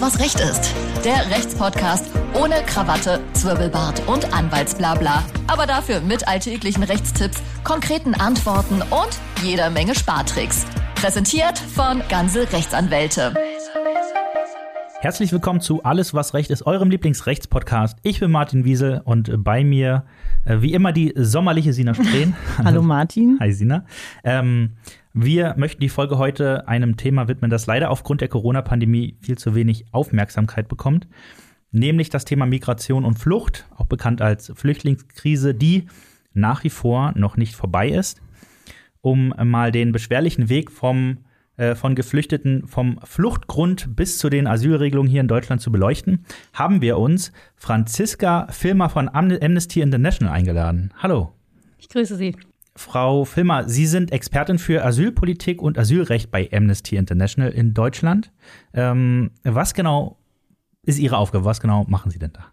Was Recht ist. Der Rechtspodcast ohne Krawatte, Zwirbelbart und Anwaltsblabla. Aber dafür mit alltäglichen Rechtstipps, konkreten Antworten und jeder Menge Spartricks. Präsentiert von Ganze Rechtsanwälte. Herzlich willkommen zu Alles, was Recht ist, eurem Lieblingsrechtspodcast. Ich bin Martin Wiesel und bei mir, äh, wie immer, die sommerliche Sina Strehn. Hallo Martin. Hi Sina. Ähm, wir möchten die Folge heute einem Thema widmen, das leider aufgrund der Corona-Pandemie viel zu wenig Aufmerksamkeit bekommt, nämlich das Thema Migration und Flucht, auch bekannt als Flüchtlingskrise, die nach wie vor noch nicht vorbei ist. Um mal den beschwerlichen Weg vom, äh, von Geflüchteten vom Fluchtgrund bis zu den Asylregelungen hier in Deutschland zu beleuchten, haben wir uns Franziska Filmer von Amnesty International eingeladen. Hallo. Ich grüße Sie. Frau Filmer, Sie sind Expertin für Asylpolitik und Asylrecht bei Amnesty International in Deutschland. Ähm, was genau ist Ihre Aufgabe? Was genau machen Sie denn da?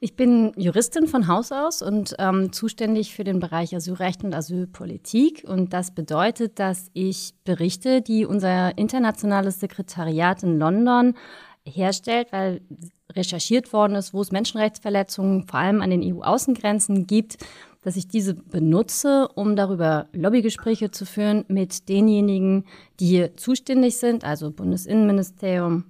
Ich bin Juristin von Haus aus und ähm, zuständig für den Bereich Asylrecht und Asylpolitik. Und das bedeutet, dass ich Berichte, die unser internationales Sekretariat in London herstellt, weil recherchiert worden ist, wo es Menschenrechtsverletzungen vor allem an den EU-Außengrenzen gibt, dass ich diese benutze, um darüber Lobbygespräche zu führen mit denjenigen, die hier zuständig sind, also Bundesinnenministerium,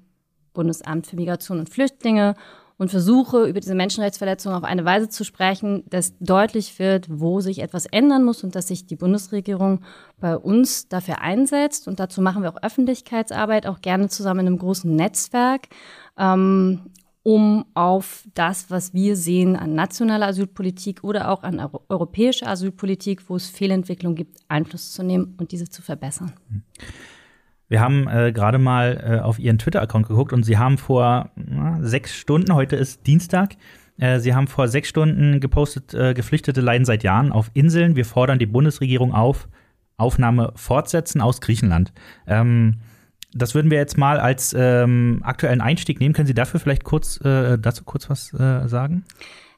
Bundesamt für Migration und Flüchtlinge und versuche über diese Menschenrechtsverletzungen auf eine Weise zu sprechen, dass deutlich wird, wo sich etwas ändern muss und dass sich die Bundesregierung bei uns dafür einsetzt. Und dazu machen wir auch Öffentlichkeitsarbeit, auch gerne zusammen in einem großen Netzwerk. Ähm, um auf das, was wir sehen an nationaler Asylpolitik oder auch an europäischer Asylpolitik, wo es Fehlentwicklung gibt, Einfluss zu nehmen und diese zu verbessern. Wir haben äh, gerade mal äh, auf Ihren Twitter-Account geguckt und Sie haben vor äh, sechs Stunden, heute ist Dienstag, äh, Sie haben vor sechs Stunden gepostet, äh, Geflüchtete leiden seit Jahren auf Inseln. Wir fordern die Bundesregierung auf, Aufnahme fortsetzen aus Griechenland. Ähm, das würden wir jetzt mal als ähm, aktuellen Einstieg nehmen. Können Sie dafür vielleicht kurz äh, dazu kurz was äh, sagen?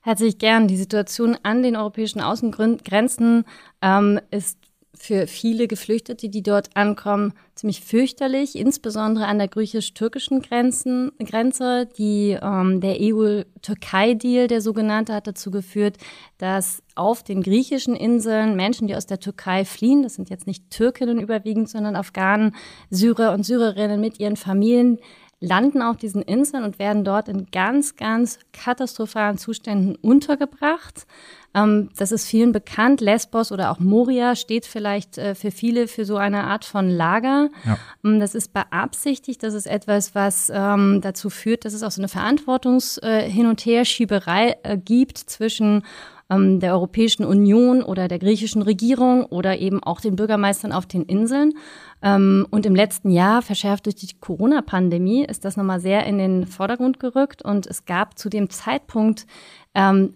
Herzlich gern. Die Situation an den europäischen Außengrenzen ähm, ist für viele Geflüchtete, die dort ankommen, ziemlich fürchterlich, insbesondere an der griechisch-türkischen Grenze. Die, ähm, der EU-Türkei-Deal, der sogenannte, hat dazu geführt, dass auf den griechischen Inseln Menschen, die aus der Türkei fliehen, das sind jetzt nicht Türkinnen überwiegend, sondern Afghanen, Syrer und Syrerinnen mit ihren Familien, landen auf diesen Inseln und werden dort in ganz, ganz katastrophalen Zuständen untergebracht. Ähm, das ist vielen bekannt. Lesbos oder auch Moria steht vielleicht äh, für viele für so eine Art von Lager. Ja. Ähm, das ist beabsichtigt. Das ist etwas, was ähm, dazu führt, dass es auch so eine Verantwortungs äh, hin und her Schieberei äh, gibt zwischen ähm, der Europäischen Union oder der griechischen Regierung oder eben auch den Bürgermeistern auf den Inseln. Ähm, und im letzten Jahr, verschärft durch die Corona-Pandemie, ist das nochmal sehr in den Vordergrund gerückt. Und es gab zu dem Zeitpunkt ähm,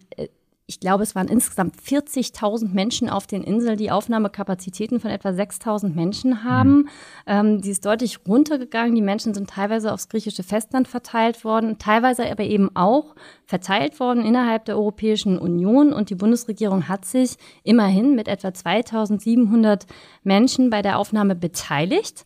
ich glaube, es waren insgesamt 40.000 Menschen auf den Inseln, die Aufnahmekapazitäten von etwa 6.000 Menschen haben. Mhm. Ähm, die ist deutlich runtergegangen. Die Menschen sind teilweise aufs griechische Festland verteilt worden, teilweise aber eben auch verteilt worden innerhalb der Europäischen Union. Und die Bundesregierung hat sich immerhin mit etwa 2.700 Menschen bei der Aufnahme beteiligt.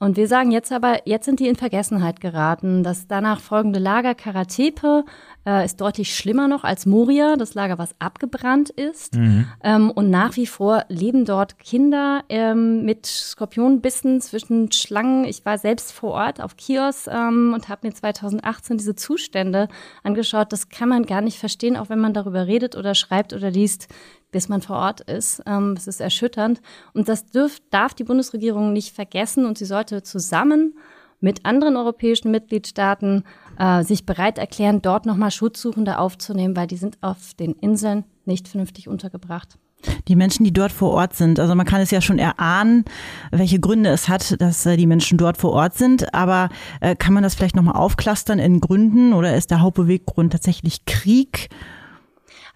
Und wir sagen jetzt aber, jetzt sind die in Vergessenheit geraten. Das danach folgende Lager Karatepe äh, ist deutlich schlimmer noch als Moria, das Lager, was abgebrannt ist. Mhm. Ähm, und nach wie vor leben dort Kinder ähm, mit Skorpionbissen zwischen Schlangen. Ich war selbst vor Ort auf Kios ähm, und habe mir 2018 diese Zustände angeschaut. Das kann man gar nicht verstehen, auch wenn man darüber redet oder schreibt oder liest bis man vor Ort ist. Ähm, es ist erschütternd. Und das dürf, darf die Bundesregierung nicht vergessen und sie sollte zusammen mit anderen europäischen Mitgliedstaaten äh, sich bereit erklären, dort nochmal Schutzsuchende aufzunehmen, weil die sind auf den Inseln nicht vernünftig untergebracht. Die Menschen, die dort vor Ort sind, also man kann es ja schon erahnen, welche Gründe es hat, dass äh, die Menschen dort vor Ort sind, aber äh, kann man das vielleicht nochmal aufklustern in Gründen oder ist der Hauptbeweggrund tatsächlich Krieg?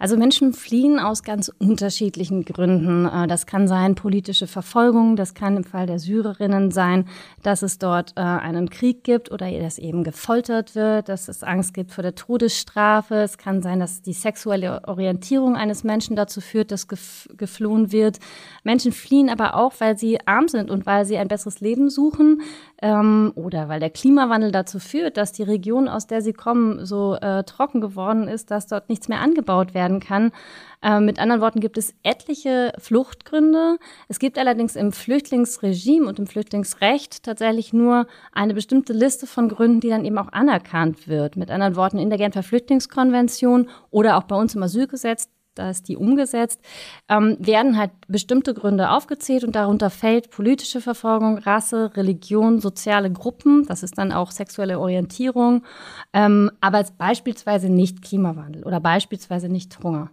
Also Menschen fliehen aus ganz unterschiedlichen Gründen. Äh, das kann sein politische Verfolgung, das kann im Fall der Syrerinnen sein, dass es dort äh, einen Krieg gibt oder dass eben gefoltert wird, dass es Angst gibt vor der Todesstrafe. Es kann sein, dass die sexuelle Orientierung eines Menschen dazu führt, dass geflohen wird. Menschen fliehen aber auch, weil sie arm sind und weil sie ein besseres Leben suchen ähm, oder weil der Klimawandel dazu führt, dass die Region, aus der sie kommen, so äh, trocken geworden ist, dass dort nichts mehr angebaut werden kann. Äh, mit anderen Worten gibt es etliche Fluchtgründe. Es gibt allerdings im Flüchtlingsregime und im Flüchtlingsrecht tatsächlich nur eine bestimmte Liste von Gründen, die dann eben auch anerkannt wird. Mit anderen Worten in der Genfer Flüchtlingskonvention oder auch bei uns im Asylgesetz da ist die umgesetzt, ähm, werden halt bestimmte Gründe aufgezählt und darunter fällt politische Verfolgung, Rasse, Religion, soziale Gruppen, das ist dann auch sexuelle Orientierung, ähm, aber beispielsweise nicht Klimawandel oder beispielsweise nicht Hunger.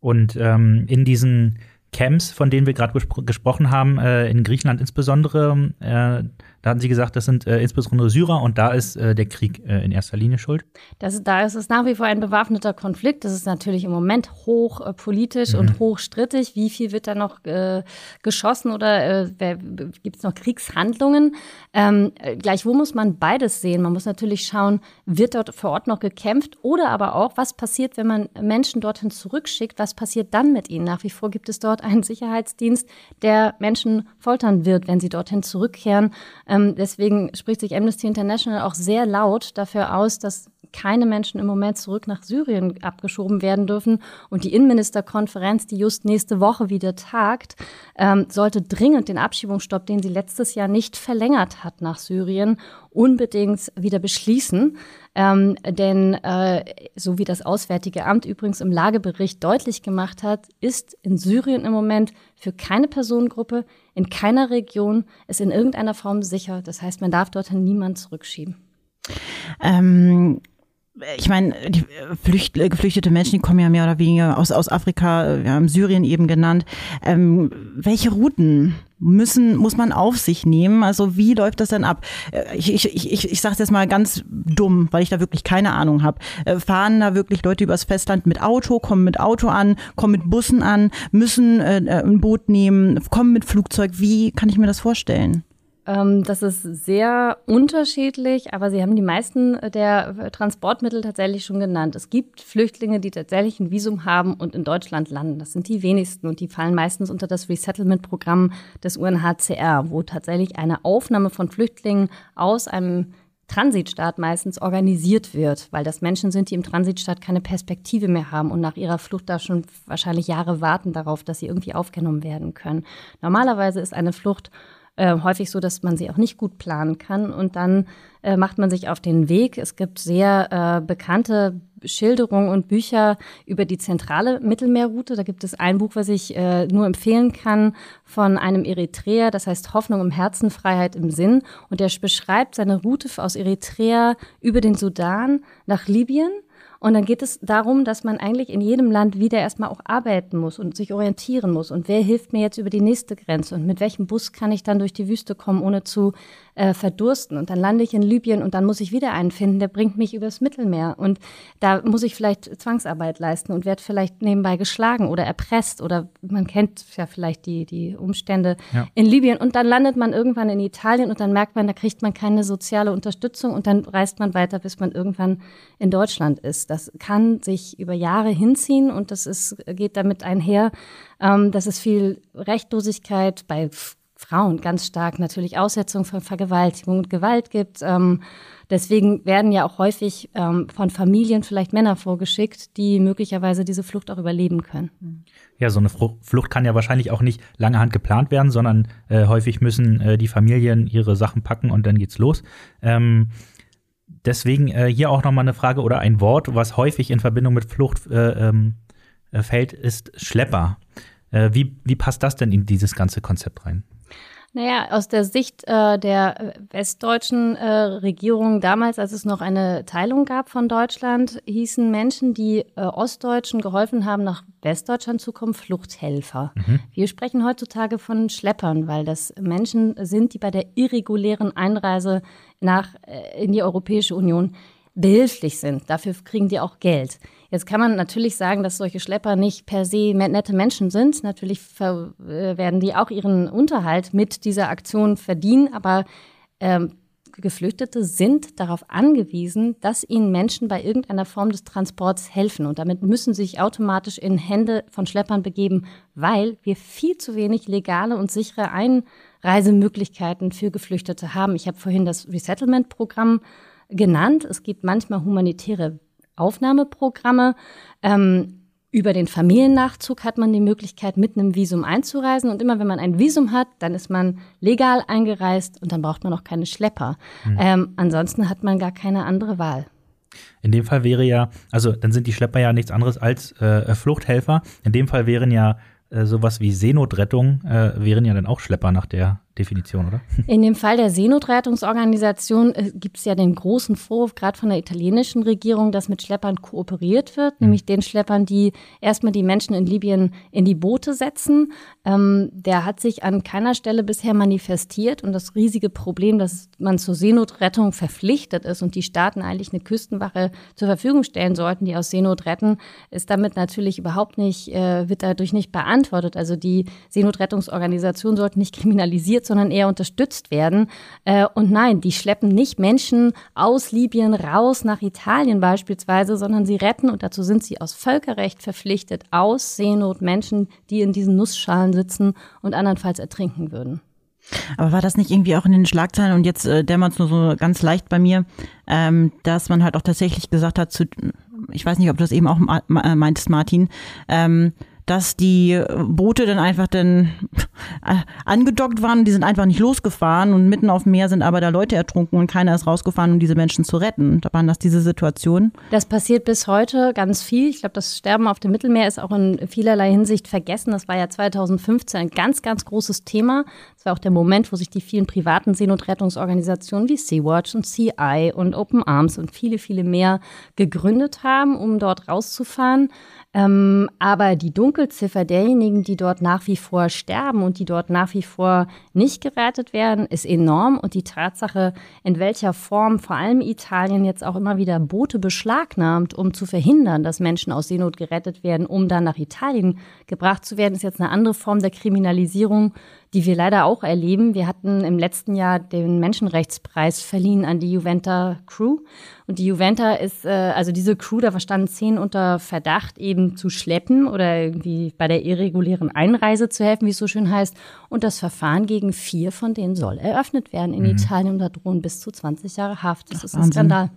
Und ähm, in diesen Camps, von denen wir gerade gesprochen haben, äh, in Griechenland insbesondere, äh, da hatten Sie gesagt, das sind äh, insbesondere Syrer und da ist äh, der Krieg äh, in erster Linie schuld. Das, da ist es nach wie vor ein bewaffneter Konflikt. Das ist natürlich im Moment hoch äh, politisch mhm. und hoch strittig. Wie viel wird da noch äh, geschossen oder äh, gibt es noch Kriegshandlungen? Ähm, gleichwohl muss man beides sehen. Man muss natürlich schauen, wird dort vor Ort noch gekämpft oder aber auch, was passiert, wenn man Menschen dorthin zurückschickt? Was passiert dann mit ihnen? Nach wie vor gibt es dort einen Sicherheitsdienst, der Menschen foltern wird, wenn sie dorthin zurückkehren. Ähm, deswegen spricht sich Amnesty International auch sehr laut dafür aus, dass keine Menschen im Moment zurück nach Syrien abgeschoben werden dürfen. Und die Innenministerkonferenz, die just nächste Woche wieder tagt, ähm, sollte dringend den Abschiebungsstopp, den sie letztes Jahr nicht verlängert hat nach Syrien, unbedingt wieder beschließen. Ähm, denn äh, so wie das Auswärtige Amt übrigens im Lagebericht deutlich gemacht hat, ist in Syrien im Moment für keine Personengruppe in keiner Region es in irgendeiner Form sicher. Das heißt, man darf dorthin niemand zurückschieben. Ähm ich meine, die Flücht, geflüchtete Menschen, die kommen ja mehr oder weniger aus, aus Afrika, wir haben Syrien eben genannt. Ähm, welche Routen müssen, muss man auf sich nehmen? Also wie läuft das denn ab? Äh, ich, ich, ich, ich sage es jetzt mal ganz dumm, weil ich da wirklich keine Ahnung habe. Äh, fahren da wirklich Leute übers Festland mit Auto, kommen mit Auto an, kommen mit Bussen an, müssen äh, äh ein Boot nehmen, kommen mit Flugzeug? Wie kann ich mir das vorstellen? Ähm, das ist sehr unterschiedlich, aber Sie haben die meisten der Transportmittel tatsächlich schon genannt. Es gibt Flüchtlinge, die tatsächlich ein Visum haben und in Deutschland landen. Das sind die wenigsten und die fallen meistens unter das Resettlement-Programm des UNHCR, wo tatsächlich eine Aufnahme von Flüchtlingen aus einem Transitstaat meistens organisiert wird, weil das Menschen sind, die im Transitstaat keine Perspektive mehr haben und nach ihrer Flucht da schon wahrscheinlich Jahre warten darauf, dass sie irgendwie aufgenommen werden können. Normalerweise ist eine Flucht äh, häufig so, dass man sie auch nicht gut planen kann. Und dann äh, macht man sich auf den Weg. Es gibt sehr äh, bekannte Schilderungen und Bücher über die zentrale Mittelmeerroute. Da gibt es ein Buch, was ich äh, nur empfehlen kann, von einem Eritreer, das heißt Hoffnung im Herzen, Freiheit im Sinn. Und der beschreibt seine Route aus Eritrea über den Sudan nach Libyen und dann geht es darum, dass man eigentlich in jedem Land wieder erstmal auch arbeiten muss und sich orientieren muss. Und wer hilft mir jetzt über die nächste Grenze? Und mit welchem Bus kann ich dann durch die Wüste kommen, ohne zu äh, verdursten? Und dann lande ich in Libyen und dann muss ich wieder einen finden, der bringt mich übers Mittelmeer. Und da muss ich vielleicht Zwangsarbeit leisten und werde vielleicht nebenbei geschlagen oder erpresst oder man kennt ja vielleicht die, die Umstände ja. in Libyen. Und dann landet man irgendwann in Italien und dann merkt man, da kriegt man keine soziale Unterstützung und dann reist man weiter, bis man irgendwann in Deutschland ist. Das kann sich über Jahre hinziehen und das ist, geht damit einher, ähm, dass es viel Rechtlosigkeit bei Frauen ganz stark natürlich Aussetzung von Vergewaltigung und Gewalt gibt. Ähm, deswegen werden ja auch häufig ähm, von Familien vielleicht Männer vorgeschickt, die möglicherweise diese Flucht auch überleben können. Ja, so eine Flucht kann ja wahrscheinlich auch nicht lange Hand geplant werden, sondern äh, häufig müssen äh, die Familien ihre Sachen packen und dann geht's los. Ähm, deswegen äh, hier auch nochmal eine Frage oder ein Wort, was häufig in Verbindung mit Flucht äh, ähm, äh, fällt, ist Schlepper. Äh, wie, wie passt das denn in dieses ganze Konzept rein? Naja, aus der Sicht äh, der westdeutschen äh, Regierung damals, als es noch eine Teilung gab von Deutschland, hießen Menschen, die äh, Ostdeutschen geholfen haben, nach Westdeutschland zu kommen, Fluchthelfer. Mhm. Wir sprechen heutzutage von Schleppern, weil das Menschen sind, die bei der irregulären Einreise nach, äh, in die Europäische Union behilflich sind. Dafür kriegen die auch Geld. Jetzt kann man natürlich sagen, dass solche Schlepper nicht per se nette Menschen sind. Natürlich äh, werden die auch ihren Unterhalt mit dieser Aktion verdienen, aber ähm, Geflüchtete sind darauf angewiesen, dass ihnen Menschen bei irgendeiner Form des Transports helfen. Und damit müssen sie sich automatisch in Hände von Schleppern begeben, weil wir viel zu wenig legale und sichere Einreisemöglichkeiten für Geflüchtete haben. Ich habe vorhin das Resettlement-Programm genannt. Es gibt manchmal humanitäre Aufnahmeprogramme. Ähm, über den Familiennachzug hat man die Möglichkeit, mit einem Visum einzureisen. Und immer wenn man ein Visum hat, dann ist man legal eingereist und dann braucht man auch keine Schlepper. Mhm. Ähm, ansonsten hat man gar keine andere Wahl. In dem Fall wäre ja, also dann sind die Schlepper ja nichts anderes als äh, Fluchthelfer. In dem Fall wären ja äh, sowas wie Seenotrettung, äh, wären ja dann auch Schlepper nach der Definition, oder? In dem Fall der Seenotrettungsorganisation äh, gibt es ja den großen Vorwurf, gerade von der italienischen Regierung, dass mit Schleppern kooperiert wird, mhm. nämlich den Schleppern, die erstmal die Menschen in Libyen in die Boote setzen. Ähm, der hat sich an keiner Stelle bisher manifestiert und das riesige Problem, dass man zur Seenotrettung verpflichtet ist und die Staaten eigentlich eine Küstenwache zur Verfügung stellen sollten, die aus Seenot retten, ist damit natürlich überhaupt nicht, äh, wird dadurch nicht beantwortet. Also die Seenotrettungsorganisation sollte nicht kriminalisiert unterstützt, sondern eher unterstützt werden. Äh, und nein, die schleppen nicht Menschen aus Libyen raus nach Italien beispielsweise, sondern sie retten, und dazu sind sie aus Völkerrecht verpflichtet, aus Seenot Menschen, die in diesen Nussschalen sitzen und andernfalls ertrinken würden. Aber war das nicht irgendwie auch in den Schlagzeilen und jetzt äh, dämmert es nur so ganz leicht bei mir, ähm, dass man halt auch tatsächlich gesagt hat, zu, ich weiß nicht, ob du das eben auch meintest, Martin, ähm, dass die Boote dann einfach dann äh, angedockt waren, die sind einfach nicht losgefahren und mitten auf dem Meer sind aber da Leute ertrunken und keiner ist rausgefahren, um diese Menschen zu retten. Da waren das diese Situationen. Das passiert bis heute ganz viel. Ich glaube, das Sterben auf dem Mittelmeer ist auch in vielerlei Hinsicht vergessen. Das war ja 2015 ein ganz, ganz großes Thema. Das war auch der Moment, wo sich die vielen privaten Seenotrettungsorganisationen wie Sea-Watch und CI und Open Arms und viele, viele mehr gegründet haben, um dort rauszufahren. Ähm, aber die Dunkelziffer derjenigen, die dort nach wie vor sterben und die dort nach wie vor nicht gerettet werden, ist enorm. Und die Tatsache, in welcher Form vor allem Italien jetzt auch immer wieder Boote beschlagnahmt, um zu verhindern, dass Menschen aus Seenot gerettet werden, um dann nach Italien gebracht zu werden, ist jetzt eine andere Form der Kriminalisierung, die wir leider auch erleben. Wir hatten im letzten Jahr den Menschenrechtspreis verliehen an die Juventa Crew. Und die Juventa ist, äh, also diese Crew, da verstanden zehn unter Verdacht, eben zu schleppen oder irgendwie bei der irregulären Einreise zu helfen, wie es so schön heißt. Und das Verfahren gegen vier von denen soll eröffnet werden in mhm. Italien und da drohen bis zu 20 Jahre Haft. Das Ach, ist ein Wahnsinn. Skandal.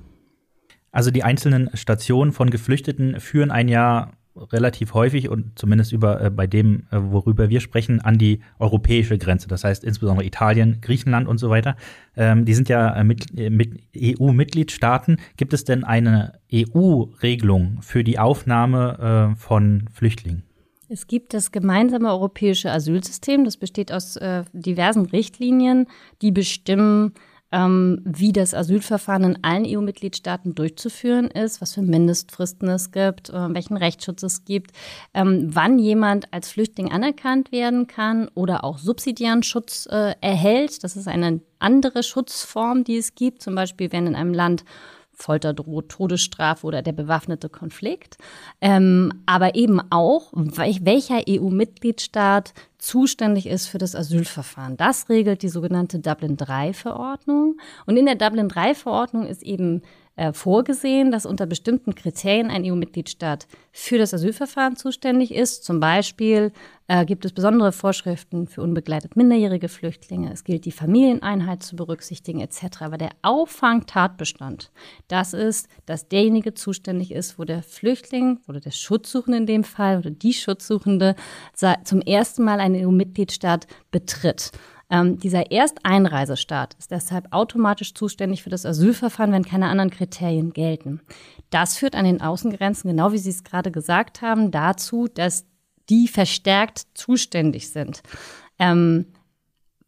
Also die einzelnen Stationen von Geflüchteten führen ein Jahr relativ häufig und zumindest über äh, bei dem, äh, worüber wir sprechen, an die europäische Grenze. Das heißt insbesondere Italien, Griechenland und so weiter. Ähm, die sind ja äh, mit, äh, mit EU-Mitgliedstaaten. Gibt es denn eine EU-Regelung für die Aufnahme äh, von Flüchtlingen? Es gibt das gemeinsame europäische Asylsystem. Das besteht aus äh, diversen Richtlinien, die bestimmen, ähm, wie das Asylverfahren in allen EU-Mitgliedstaaten durchzuführen ist, was für Mindestfristen es gibt, äh, welchen Rechtsschutz es gibt, ähm, wann jemand als Flüchtling anerkannt werden kann oder auch subsidiären Schutz äh, erhält. Das ist eine andere Schutzform, die es gibt. Zum Beispiel, wenn in einem Land Folter droht, Todesstrafe oder der bewaffnete Konflikt, ähm, aber eben auch, welcher EU-Mitgliedstaat zuständig ist für das Asylverfahren. Das regelt die sogenannte Dublin-3-Verordnung. Und in der Dublin-3-Verordnung ist eben äh, vorgesehen, dass unter bestimmten Kriterien ein EU-Mitgliedstaat für das Asylverfahren zuständig ist. Zum Beispiel äh, gibt es besondere Vorschriften für unbegleitet minderjährige Flüchtlinge. Es gilt, die Familieneinheit zu berücksichtigen etc. Aber der Auffangtatbestand, das ist, dass derjenige zuständig ist, wo der Flüchtling oder der Schutzsuchende in dem Fall oder die Schutzsuchende zum ersten Mal einen EU-Mitgliedstaat betritt. Ähm, dieser Ersteinreisestaat ist deshalb automatisch zuständig für das Asylverfahren, wenn keine anderen Kriterien gelten. Das führt an den Außengrenzen, genau wie Sie es gerade gesagt haben, dazu, dass die verstärkt zuständig sind. Ähm,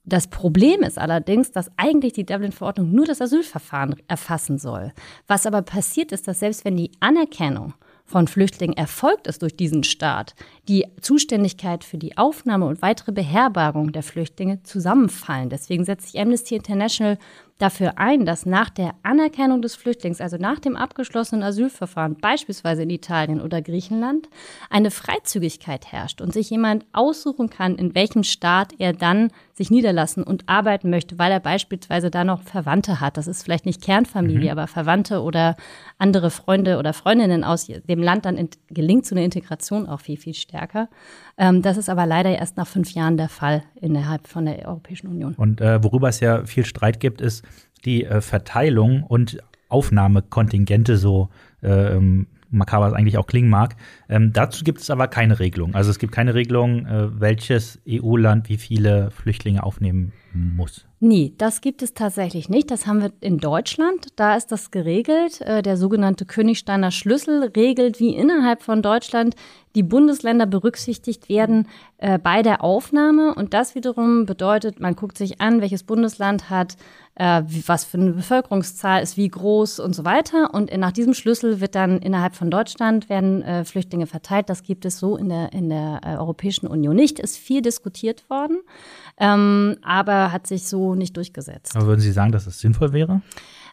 das Problem ist allerdings, dass eigentlich die Dublin-Verordnung nur das Asylverfahren erfassen soll. Was aber passiert ist, dass selbst wenn die Anerkennung von Flüchtlingen erfolgt ist durch diesen Staat, die Zuständigkeit für die Aufnahme und weitere Beherbergung der Flüchtlinge zusammenfallen. Deswegen setzt sich Amnesty International dafür ein, dass nach der Anerkennung des Flüchtlings, also nach dem abgeschlossenen Asylverfahren, beispielsweise in Italien oder Griechenland, eine Freizügigkeit herrscht und sich jemand aussuchen kann, in welchem Staat er dann sich niederlassen und arbeiten möchte, weil er beispielsweise da noch Verwandte hat. Das ist vielleicht nicht Kernfamilie, mhm. aber Verwandte oder andere Freunde oder Freundinnen aus dem Land, dann gelingt so eine Integration auch viel, viel stärker. Ähm, das ist aber leider erst nach fünf Jahren der Fall innerhalb von der Europäischen Union. Und äh, worüber es ja viel Streit gibt, ist die äh, Verteilung und Aufnahmekontingente so ähm, makaber es eigentlich auch klingen mag. Ähm, dazu gibt es aber keine Regelung. Also es gibt keine Regelung, äh, welches EU-Land wie viele Flüchtlinge aufnehmen muss. Nee, das gibt es tatsächlich nicht. Das haben wir in Deutschland. Da ist das geregelt. Äh, der sogenannte Königsteiner Schlüssel regelt, wie innerhalb von Deutschland die Bundesländer berücksichtigt werden äh, bei der Aufnahme. Und das wiederum bedeutet, man guckt sich an, welches Bundesland hat, äh, was für eine Bevölkerungszahl ist, wie groß und so weiter. Und nach diesem Schlüssel wird dann innerhalb von Deutschland werden äh, Flüchtlinge verteilt. Das gibt es so in der, in der äh, Europäischen Union nicht. Ist viel diskutiert worden, ähm, aber hat sich so nicht durchgesetzt. Aber würden Sie sagen, dass es sinnvoll wäre?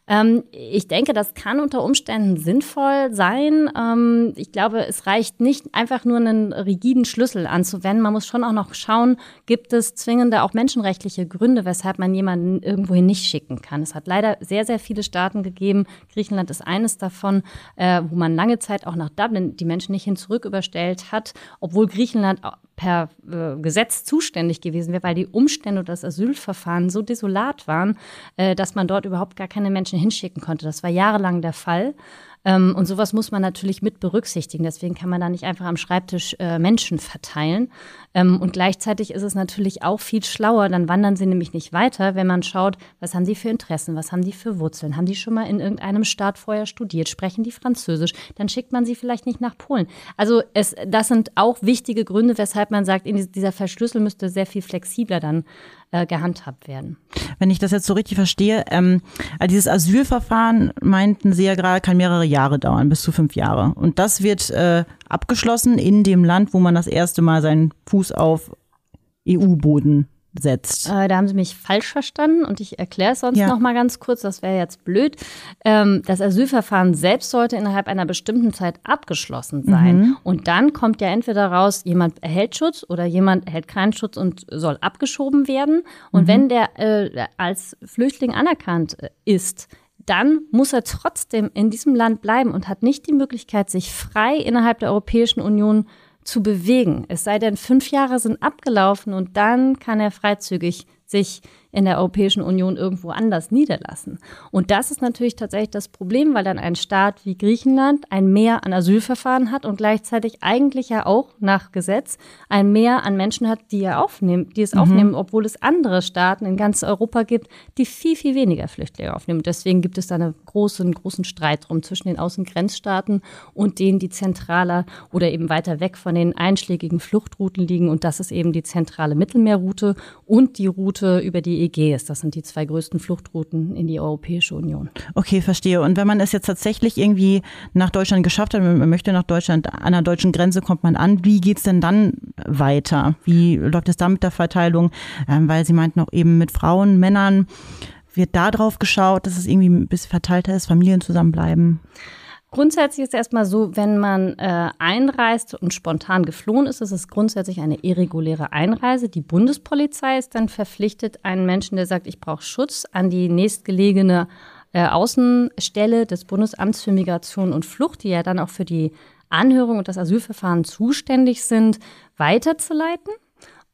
Ähm, ich denke, das kann unter Umständen sinnvoll sein. Ähm, ich glaube, es reicht nicht einfach nur einen rigiden Schlüssel anzuwenden. Man muss schon auch noch schauen, gibt es zwingende auch menschenrechtliche Gründe, weshalb man jemanden irgendwohin nicht schicken kann. Es hat leider sehr, sehr viele Staaten gegeben. Griechenland ist eines davon, äh, wo man lange Zeit auch nach Dublin die Menschen nicht hin zurück überstellt hat, obwohl Griechenland per äh, Gesetz zuständig gewesen wäre, weil die Umstände und das Asylverfahren so desolat waren, äh, dass man dort überhaupt gar keine Menschen hinschicken konnte. Das war jahrelang der Fall. Ähm, und sowas muss man natürlich mit berücksichtigen. Deswegen kann man da nicht einfach am Schreibtisch äh, Menschen verteilen. Ähm, und gleichzeitig ist es natürlich auch viel schlauer, dann wandern sie nämlich nicht weiter, wenn man schaut, was haben die für Interessen, was haben die für Wurzeln, haben die schon mal in irgendeinem Staat vorher studiert, sprechen die Französisch, dann schickt man sie vielleicht nicht nach Polen. Also es, das sind auch wichtige Gründe, weshalb man sagt, dieser Verschlüssel müsste sehr viel flexibler dann äh, gehandhabt werden. Wenn ich das jetzt so richtig verstehe, ähm, also dieses Asylverfahren meinten Sie ja gerade, kann mehrere Jahre dauern, bis zu fünf Jahre. Und das wird äh, abgeschlossen in dem Land, wo man das erste Mal seinen Fuß auf EU-Boden setzt. Äh, da haben Sie mich falsch verstanden und ich erkläre es sonst ja. noch mal ganz kurz, das wäre jetzt blöd. Ähm, das Asylverfahren selbst sollte innerhalb einer bestimmten Zeit abgeschlossen sein. Mhm. Und dann kommt ja entweder raus, jemand erhält Schutz oder jemand erhält keinen Schutz und soll abgeschoben werden. Und mhm. wenn der äh, als Flüchtling anerkannt äh, ist, dann muss er trotzdem in diesem Land bleiben und hat nicht die Möglichkeit, sich frei innerhalb der Europäischen Union zu bewegen. Es sei denn, fünf Jahre sind abgelaufen und dann kann er freizügig sich in der Europäischen Union irgendwo anders niederlassen. Und das ist natürlich tatsächlich das Problem, weil dann ein Staat wie Griechenland ein Mehr an Asylverfahren hat und gleichzeitig eigentlich ja auch nach Gesetz ein Mehr an Menschen hat, die er aufnimmt, die es mhm. aufnehmen, obwohl es andere Staaten in ganz Europa gibt, die viel, viel weniger Flüchtlinge aufnehmen. Deswegen gibt es da einen großen, großen Streit drum zwischen den Außengrenzstaaten und denen, die zentraler oder eben weiter weg von den einschlägigen Fluchtrouten liegen. Und das ist eben die zentrale Mittelmeerroute und die Route über die Ägäis. Das sind die zwei größten Fluchtrouten in die Europäische Union. Okay, verstehe. Und wenn man es jetzt tatsächlich irgendwie nach Deutschland geschafft hat, man möchte nach Deutschland, an der deutschen Grenze kommt man an, wie geht es denn dann weiter? Wie läuft es da mit der Verteilung? Ähm, weil Sie meinten auch eben mit Frauen, Männern, wird da drauf geschaut, dass es irgendwie ein bisschen verteilter ist, Familien zusammenbleiben? Grundsätzlich ist es erstmal so, wenn man äh, einreist und spontan geflohen ist, ist es grundsätzlich eine irreguläre Einreise. Die Bundespolizei ist dann verpflichtet, einen Menschen, der sagt, ich brauche Schutz, an die nächstgelegene äh, Außenstelle des Bundesamts für Migration und Flucht, die ja dann auch für die Anhörung und das Asylverfahren zuständig sind, weiterzuleiten.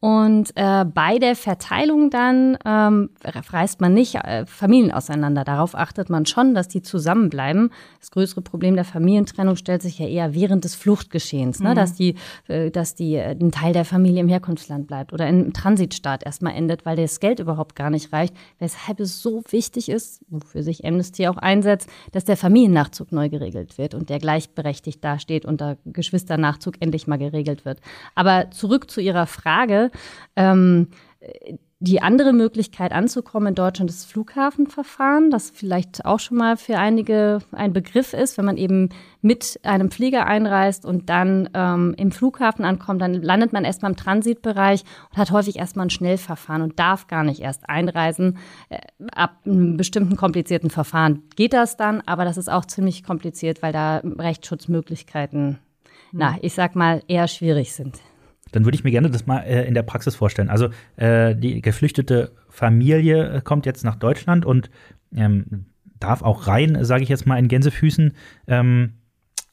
Und äh, bei der Verteilung dann ähm, reißt man nicht äh, Familien auseinander. Darauf achtet man schon, dass die zusammenbleiben. Das größere Problem der Familientrennung stellt sich ja eher während des Fluchtgeschehens, ne? Mhm. dass die, äh, dass die äh, ein Teil der Familie im Herkunftsland bleibt oder im Transitstaat erstmal endet, weil das Geld überhaupt gar nicht reicht. Weshalb es so wichtig ist, wofür sich Amnesty auch einsetzt, dass der Familiennachzug neu geregelt wird und der gleichberechtigt dasteht und der Geschwisternachzug endlich mal geregelt wird. Aber zurück zu Ihrer Frage ähm, die andere Möglichkeit anzukommen in Deutschland ist das Flughafenverfahren, das vielleicht auch schon mal für einige ein Begriff ist, wenn man eben mit einem Flieger einreist und dann ähm, im Flughafen ankommt, dann landet man erstmal im Transitbereich und hat häufig erstmal ein Schnellverfahren und darf gar nicht erst einreisen. Äh, ab einem bestimmten komplizierten Verfahren geht das dann, aber das ist auch ziemlich kompliziert, weil da Rechtsschutzmöglichkeiten, mhm. na, ich sag mal, eher schwierig sind. Dann würde ich mir gerne das mal äh, in der Praxis vorstellen. Also äh, die geflüchtete Familie äh, kommt jetzt nach Deutschland und ähm, darf auch rein, sage ich jetzt mal in Gänsefüßen, ähm,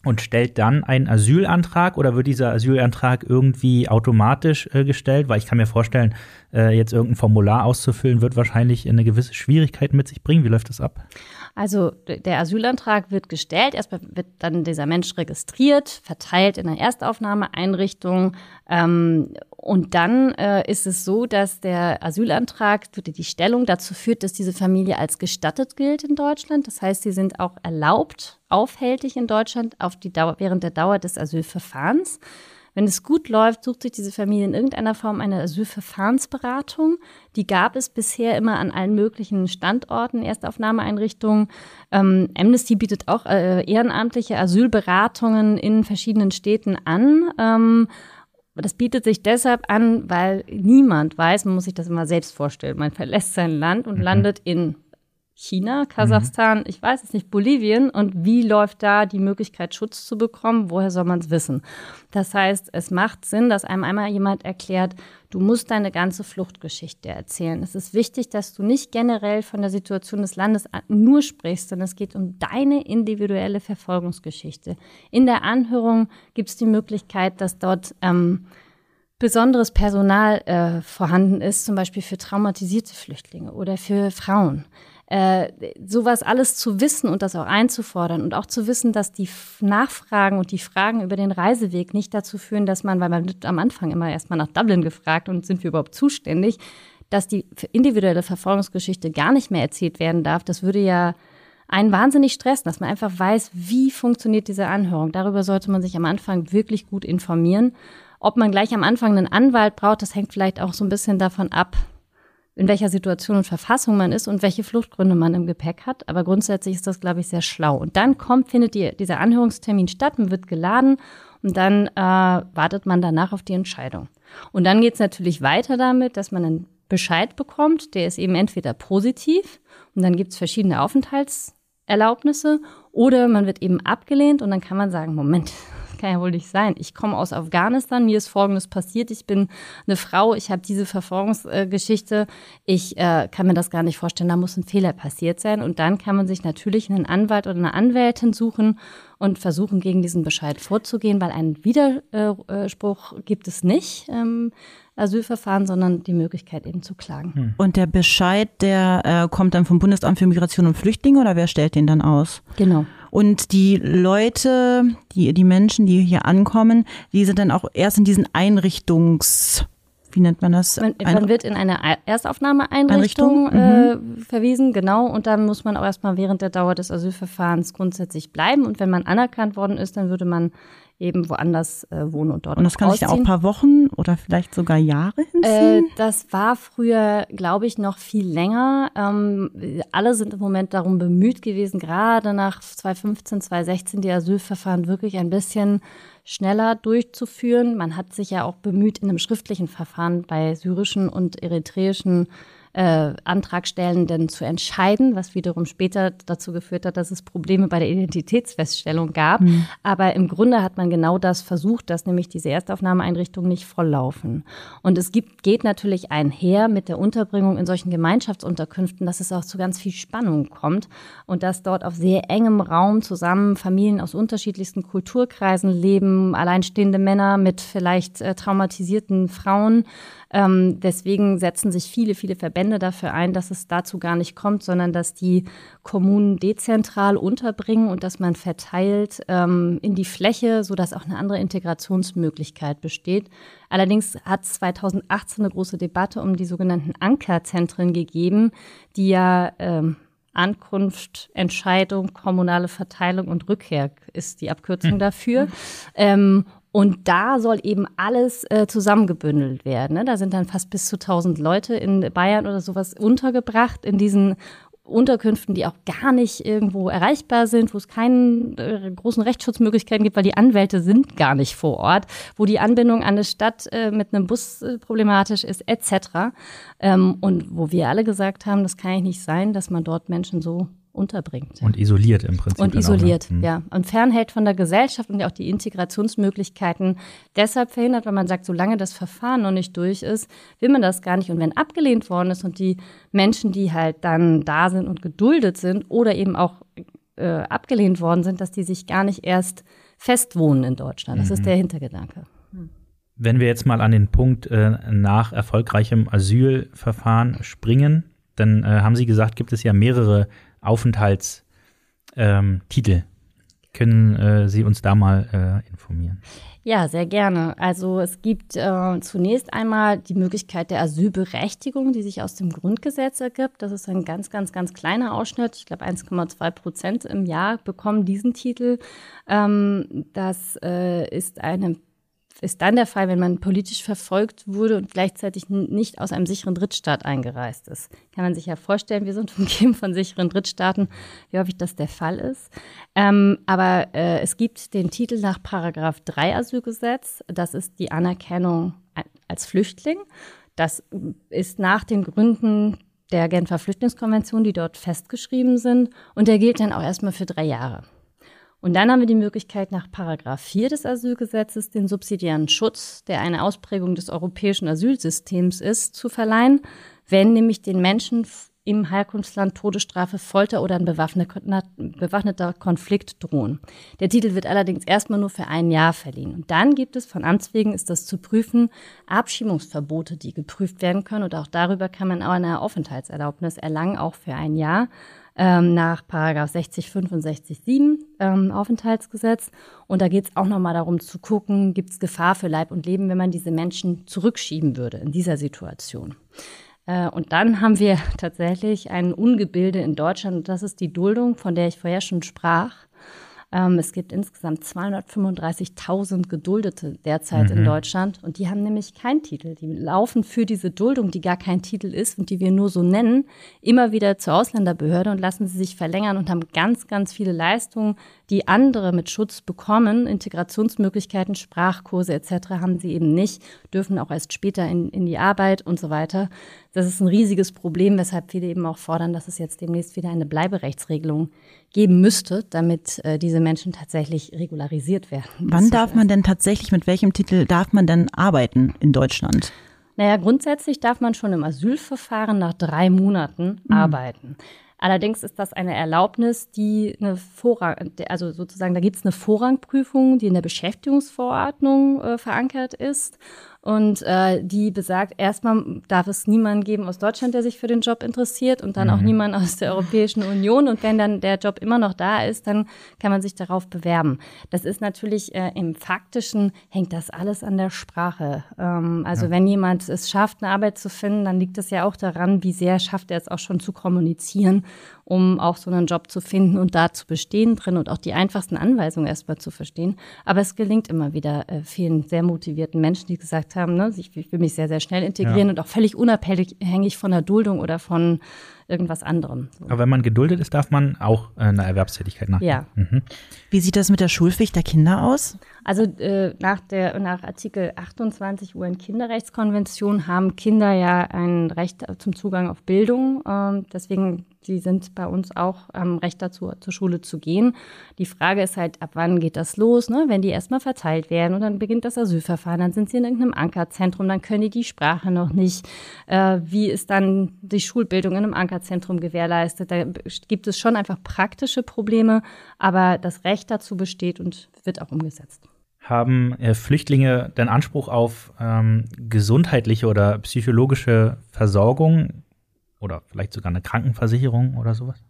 und stellt dann einen Asylantrag oder wird dieser Asylantrag irgendwie automatisch äh, gestellt? Weil ich kann mir vorstellen, äh, jetzt irgendein Formular auszufüllen, wird wahrscheinlich eine gewisse Schwierigkeit mit sich bringen. Wie läuft das ab? Also der Asylantrag wird gestellt, erstmal wird dann dieser Mensch registriert, verteilt in einer Erstaufnahmeeinrichtung ähm, und dann äh, ist es so, dass der Asylantrag, die Stellung dazu führt, dass diese Familie als gestattet gilt in Deutschland. Das heißt, sie sind auch erlaubt, aufhältig in Deutschland auf die Dauer, während der Dauer des Asylverfahrens. Wenn es gut läuft, sucht sich diese Familie in irgendeiner Form eine Asylverfahrensberatung. Die gab es bisher immer an allen möglichen Standorten, Erstaufnahmeeinrichtungen. Ähm, Amnesty bietet auch äh, ehrenamtliche Asylberatungen in verschiedenen Städten an. Ähm, das bietet sich deshalb an, weil niemand weiß, man muss sich das immer selbst vorstellen. Man verlässt sein Land und mhm. landet in China, Kasachstan, mhm. ich weiß es nicht, Bolivien. Und wie läuft da die Möglichkeit, Schutz zu bekommen? Woher soll man es wissen? Das heißt, es macht Sinn, dass einem einmal jemand erklärt, du musst deine ganze Fluchtgeschichte erzählen. Es ist wichtig, dass du nicht generell von der Situation des Landes nur sprichst, sondern es geht um deine individuelle Verfolgungsgeschichte. In der Anhörung gibt es die Möglichkeit, dass dort ähm, besonderes Personal äh, vorhanden ist, zum Beispiel für traumatisierte Flüchtlinge oder für Frauen äh, sowas alles zu wissen und das auch einzufordern und auch zu wissen, dass die Nachfragen und die Fragen über den Reiseweg nicht dazu führen, dass man, weil man am Anfang immer erstmal nach Dublin gefragt und sind wir überhaupt zuständig, dass die individuelle Verfolgungsgeschichte gar nicht mehr erzählt werden darf, das würde ja einen wahnsinnig stressen, dass man einfach weiß, wie funktioniert diese Anhörung. Darüber sollte man sich am Anfang wirklich gut informieren. Ob man gleich am Anfang einen Anwalt braucht, das hängt vielleicht auch so ein bisschen davon ab, in welcher Situation und Verfassung man ist und welche Fluchtgründe man im Gepäck hat. Aber grundsätzlich ist das, glaube ich, sehr schlau. Und dann kommt, findet die, dieser Anhörungstermin statt, man wird geladen und dann äh, wartet man danach auf die Entscheidung. Und dann geht es natürlich weiter damit, dass man einen Bescheid bekommt, der ist eben entweder positiv und dann gibt es verschiedene Aufenthaltserlaubnisse oder man wird eben abgelehnt und dann kann man sagen, Moment, kann ja wohl nicht sein. Ich komme aus Afghanistan, mir ist Folgendes passiert. Ich bin eine Frau, ich habe diese Verfolgungsgeschichte. Ich äh, kann mir das gar nicht vorstellen, da muss ein Fehler passiert sein. Und dann kann man sich natürlich einen Anwalt oder eine Anwältin suchen und versuchen, gegen diesen Bescheid vorzugehen, weil einen Widerspruch gibt es nicht. Ähm, Asylverfahren, sondern die Möglichkeit eben zu klagen. Hm. Und der Bescheid, der äh, kommt dann vom Bundesamt für Migration und Flüchtlinge oder wer stellt den dann aus? Genau. Und die Leute, die, die Menschen, die hier ankommen, die sind dann auch erst in diesen Einrichtungs wie nennt man das? Man, man wird in eine Erstaufnahmeeinrichtung äh, mhm. verwiesen, genau. Und dann muss man auch erstmal während der Dauer des Asylverfahrens grundsätzlich bleiben. Und wenn man anerkannt worden ist, dann würde man eben woanders äh, wohnen und dort Und das kann sich ja auch ein paar Wochen oder vielleicht sogar Jahre hinziehen? Äh, das war früher, glaube ich, noch viel länger. Ähm, alle sind im Moment darum bemüht gewesen, gerade nach 2015, 2016 die Asylverfahren wirklich ein bisschen schneller durchzuführen. Man hat sich ja auch bemüht, in einem schriftlichen Verfahren bei syrischen und eritreischen äh, Antragstellenden zu entscheiden, was wiederum später dazu geführt hat, dass es Probleme bei der Identitätsfeststellung gab. Mhm. Aber im Grunde hat man genau das versucht, dass nämlich diese Erstaufnahmeeinrichtungen nicht volllaufen. Und es gibt, geht natürlich einher mit der Unterbringung in solchen Gemeinschaftsunterkünften, dass es auch zu ganz viel Spannung kommt und dass dort auf sehr engem Raum zusammen Familien aus unterschiedlichsten Kulturkreisen leben, alleinstehende Männer mit vielleicht äh, traumatisierten Frauen ähm, deswegen setzen sich viele, viele Verbände dafür ein, dass es dazu gar nicht kommt, sondern dass die Kommunen dezentral unterbringen und dass man verteilt ähm, in die Fläche, sodass auch eine andere Integrationsmöglichkeit besteht. Allerdings hat es 2018 eine große Debatte um die sogenannten Ankerzentren gegeben, die ja ähm, Ankunft, Entscheidung, kommunale Verteilung und Rückkehr ist die Abkürzung hm. dafür. Ähm, Und da soll eben alles äh, zusammengebündelt werden. Ne? Da sind dann fast bis zu 1000 Leute in Bayern oder sowas untergebracht in diesen Unterkünften, die auch gar nicht irgendwo erreichbar sind, wo es keine äh, großen Rechtsschutzmöglichkeiten gibt, weil die Anwälte sind gar nicht vor Ort, wo die Anbindung an eine Stadt äh, mit einem Bus äh, problematisch ist, etc. Ähm, und wo wir alle gesagt haben, das kann ja nicht sein, dass man dort Menschen so unterbringt. Und isoliert im Prinzip. Und isoliert, auch, ne? ja. Und fernhält von der Gesellschaft und ja auch die Integrationsmöglichkeiten deshalb verhindert, weil man sagt, solange das Verfahren noch nicht durch ist, will man das gar nicht. Und wenn abgelehnt worden ist und die Menschen, die halt dann da sind und geduldet sind oder eben auch äh, abgelehnt worden sind, dass die sich gar nicht erst festwohnen in Deutschland. Das mhm. ist der Hintergedanke. Wenn wir jetzt mal an den Punkt äh, nach erfolgreichem Asylverfahren springen, dann äh, haben Sie gesagt, gibt es ja mehrere Aufenthaltstitel. Ähm, Können äh, Sie uns da mal äh, informieren? Ja, sehr gerne. Also es gibt äh, zunächst einmal die Möglichkeit der Asylberechtigung, die sich aus dem Grundgesetz ergibt. Das ist ein ganz, ganz, ganz kleiner Ausschnitt. Ich glaube, 1,2 Prozent im Jahr bekommen diesen Titel. Ähm, das äh, ist eine ist dann der Fall, wenn man politisch verfolgt wurde und gleichzeitig nicht aus einem sicheren Drittstaat eingereist ist. Kann man sich ja vorstellen, wir sind umgeben von sicheren Drittstaaten, wie häufig das der Fall ist. Ähm, aber äh, es gibt den Titel nach Paragraph 3 Asylgesetz. Das ist die Anerkennung als Flüchtling. Das ist nach den Gründen der Genfer Flüchtlingskonvention, die dort festgeschrieben sind. Und der gilt dann auch erstmal für drei Jahre. Und dann haben wir die Möglichkeit, nach Paragraph 4 des Asylgesetzes den subsidiären Schutz, der eine Ausprägung des europäischen Asylsystems ist, zu verleihen, wenn nämlich den Menschen im Herkunftsland Todesstrafe, Folter oder ein bewaffneter Konflikt drohen. Der Titel wird allerdings erstmal nur für ein Jahr verliehen. Und dann gibt es von Amts wegen, ist das zu prüfen, Abschiebungsverbote, die geprüft werden können. Und auch darüber kann man auch eine Aufenthaltserlaubnis erlangen, auch für ein Jahr ähm, nach Paragraph 60, 65, 7 ähm, Aufenthaltsgesetz. Und da geht es auch nochmal darum zu gucken, gibt es Gefahr für Leib und Leben, wenn man diese Menschen zurückschieben würde in dieser Situation. Äh, und dann haben wir tatsächlich ein Ungebilde in Deutschland, und das ist die Duldung, von der ich vorher schon sprach. Ähm, es gibt insgesamt 235.000 Geduldete derzeit mhm. in Deutschland und die haben nämlich keinen Titel. Die laufen für diese Duldung, die gar kein Titel ist und die wir nur so nennen, immer wieder zur Ausländerbehörde und lassen sie sich verlängern und haben ganz, ganz viele Leistungen, die andere mit Schutz bekommen. Integrationsmöglichkeiten, Sprachkurse etc. haben sie eben nicht, dürfen auch erst später in, in die Arbeit und so weiter. Das ist ein riesiges Problem, weshalb viele eben auch fordern, dass es jetzt demnächst wieder eine Bleiberechtsregelung geben müsste, damit äh, diese Menschen tatsächlich regularisiert werden. Wann darf man denn tatsächlich, mit welchem Titel darf man denn arbeiten in Deutschland? Naja, grundsätzlich darf man schon im Asylverfahren nach drei Monaten mhm. arbeiten. Allerdings ist das eine Erlaubnis, die eine Vorrang, also sozusagen, da gibt es eine Vorrangprüfung, die in der Beschäftigungsverordnung äh, verankert ist. Und äh, die besagt, erstmal darf es niemanden geben aus Deutschland, der sich für den Job interessiert und dann mhm. auch niemand aus der Europäischen Union. Und wenn dann der Job immer noch da ist, dann kann man sich darauf bewerben. Das ist natürlich äh, im Faktischen hängt das alles an der Sprache. Ähm, also ja. wenn jemand es schafft, eine Arbeit zu finden, dann liegt es ja auch daran, wie sehr schafft er es auch schon zu kommunizieren um auch so einen Job zu finden und da zu bestehen drin und auch die einfachsten Anweisungen erstmal zu verstehen. Aber es gelingt immer wieder äh, vielen sehr motivierten Menschen, die gesagt haben, ne, ich, ich will mich sehr, sehr schnell integrieren ja. und auch völlig unabhängig von der Duldung oder von irgendwas anderem. So. Aber wenn man geduldet ist, darf man auch äh, eine Erwerbstätigkeit nachgehen. Ja. Mhm. Wie sieht das mit der Schulpflicht der Kinder aus? Also äh, nach, der, nach Artikel 28 UN-Kinderrechtskonvention haben Kinder ja ein Recht zum Zugang auf Bildung. Ähm, deswegen die sind bei uns auch am Recht dazu, zur Schule zu gehen. Die Frage ist halt, ab wann geht das los? Ne? Wenn die erstmal verteilt werden und dann beginnt das Asylverfahren, dann sind sie in irgendeinem Ankerzentrum, dann können die die Sprache noch nicht. Äh, wie ist dann die Schulbildung in einem Ankerzentrum gewährleistet? Da gibt es schon einfach praktische Probleme, aber das Recht dazu besteht und wird auch umgesetzt. Haben äh, Flüchtlinge den Anspruch auf ähm, gesundheitliche oder psychologische Versorgung? Oder vielleicht sogar eine Krankenversicherung oder sowas?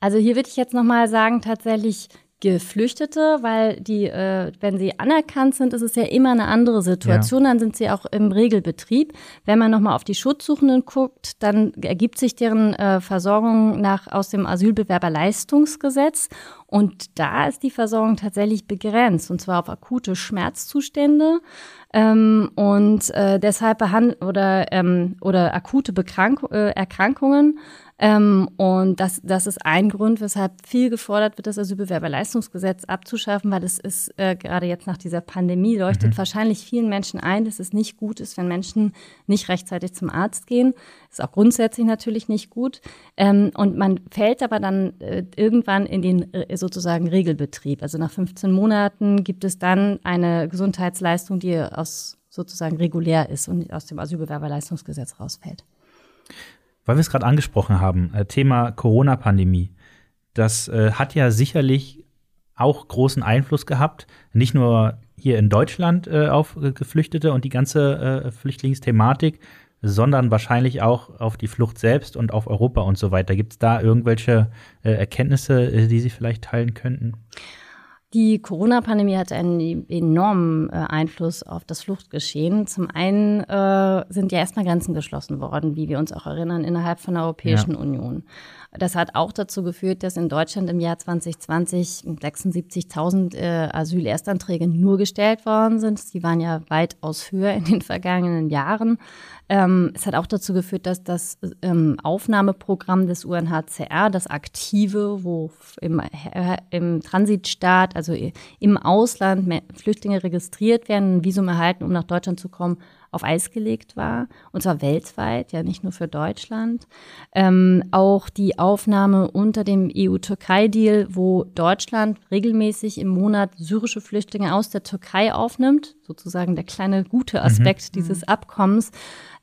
Also hier würde ich jetzt nochmal sagen, tatsächlich Geflüchtete, weil die, äh, wenn sie anerkannt sind, ist es ja immer eine andere Situation. Ja. Dann sind sie auch im Regelbetrieb. Wenn man nochmal auf die Schutzsuchenden guckt, dann ergibt sich deren äh, Versorgung nach aus dem Asylbewerberleistungsgesetz. Und da ist die Versorgung tatsächlich begrenzt, und zwar auf akute Schmerzzustände ähm, und äh, deshalb behandeln oder ähm, oder akute Bekrank äh, Erkrankungen ähm, und das, das ist ein Grund, weshalb viel gefordert wird, das Asylbewerberleistungsgesetz abzuschaffen, weil es ist äh, gerade jetzt nach dieser Pandemie leuchtet mhm. wahrscheinlich vielen Menschen ein, dass es nicht gut ist, wenn Menschen nicht rechtzeitig zum Arzt gehen. Ist auch grundsätzlich natürlich nicht gut. Ähm, und man fällt aber dann äh, irgendwann in den äh, sozusagen Regelbetrieb. Also nach 15 Monaten gibt es dann eine Gesundheitsleistung, die aus sozusagen regulär ist und aus dem Asylbewerberleistungsgesetz rausfällt weil wir es gerade angesprochen haben, äh, Thema Corona-Pandemie. Das äh, hat ja sicherlich auch großen Einfluss gehabt, nicht nur hier in Deutschland äh, auf Geflüchtete und die ganze äh, Flüchtlingsthematik, sondern wahrscheinlich auch auf die Flucht selbst und auf Europa und so weiter. Gibt es da irgendwelche äh, Erkenntnisse, äh, die Sie vielleicht teilen könnten? Die Corona-Pandemie hat einen enormen äh, Einfluss auf das Fluchtgeschehen. Zum einen äh, sind ja erstmal Grenzen geschlossen worden, wie wir uns auch erinnern, innerhalb von der Europäischen ja. Union. Das hat auch dazu geführt, dass in Deutschland im Jahr 2020 76.000 äh, Asylerstanträge nur gestellt worden sind. Die waren ja weitaus höher in den vergangenen Jahren. Ähm, es hat auch dazu geführt, dass das ähm, Aufnahmeprogramm des UNHCR, das aktive, wo im, äh, im Transitstaat, also im Ausland Flüchtlinge registriert werden, ein Visum erhalten, um nach Deutschland zu kommen, auf Eis gelegt war, und zwar weltweit, ja nicht nur für Deutschland. Ähm, auch die Aufnahme unter dem EU-Türkei-Deal, wo Deutschland regelmäßig im Monat syrische Flüchtlinge aus der Türkei aufnimmt, sozusagen der kleine gute mhm. Aspekt mhm. dieses Abkommens,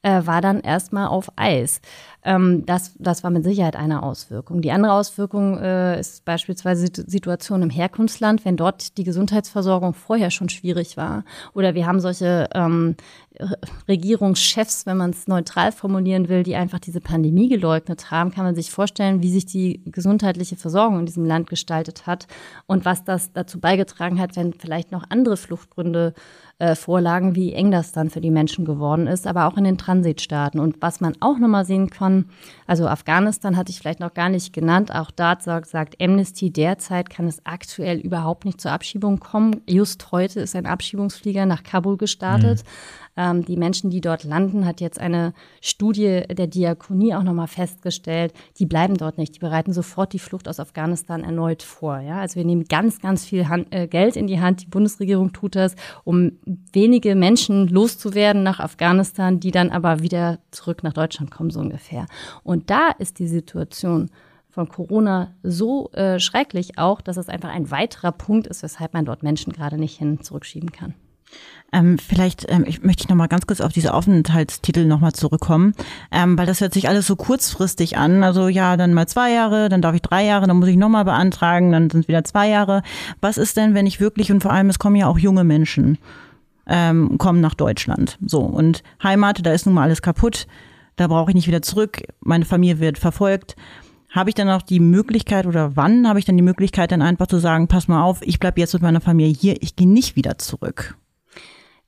äh, war dann erstmal auf Eis. Ähm, das, das war mit Sicherheit eine Auswirkung. Die andere Auswirkung äh, ist beispielsweise die Situation im Herkunftsland, wenn dort die Gesundheitsversorgung vorher schon schwierig war. Oder wir haben solche ähm, Regierungschefs, wenn man es neutral formulieren will, die einfach diese Pandemie geleugnet haben, kann man sich vorstellen, wie sich die gesundheitliche Versorgung in diesem Land gestaltet hat und was das dazu beigetragen hat, wenn vielleicht noch andere Fluchtgründe äh, vorlagen, wie eng das dann für die Menschen geworden ist, aber auch in den Transitstaaten. Und was man auch nochmal sehen kann, also Afghanistan hatte ich vielleicht noch gar nicht genannt, auch da sagt, Amnesty, derzeit kann es aktuell überhaupt nicht zur Abschiebung kommen. Just heute ist ein Abschiebungsflieger nach Kabul gestartet. Mhm. Ähm, die Menschen, die dort landen, hat jetzt eine Studie der Diakonie auch nochmal festgestellt, die bleiben dort nicht. Die bereiten sofort die Flucht aus Afghanistan erneut vor. Ja? Also wir nehmen ganz, ganz viel Hand, äh, Geld in die Hand. Die Bundesregierung tut das, um wenige Menschen loszuwerden nach Afghanistan, die dann aber wieder zurück nach Deutschland kommen, so ungefähr. Und da ist die Situation von Corona so äh, schrecklich auch, dass es einfach ein weiterer Punkt ist, weshalb man dort Menschen gerade nicht hin zurückschieben kann. Ähm, vielleicht ähm, ich möchte ich noch mal ganz kurz auf diese Aufenthaltstitel noch mal zurückkommen, ähm, weil das hört sich alles so kurzfristig an. Also ja, dann mal zwei Jahre, dann darf ich drei Jahre, dann muss ich noch mal beantragen, dann sind es wieder zwei Jahre. Was ist denn, wenn ich wirklich und vor allem es kommen ja auch junge Menschen ähm, kommen nach Deutschland, so und Heimat, da ist nun mal alles kaputt, da brauche ich nicht wieder zurück, meine Familie wird verfolgt habe ich dann auch die Möglichkeit oder wann habe ich dann die Möglichkeit, dann einfach zu sagen, pass mal auf, ich bleibe jetzt mit meiner Familie hier, ich gehe nicht wieder zurück?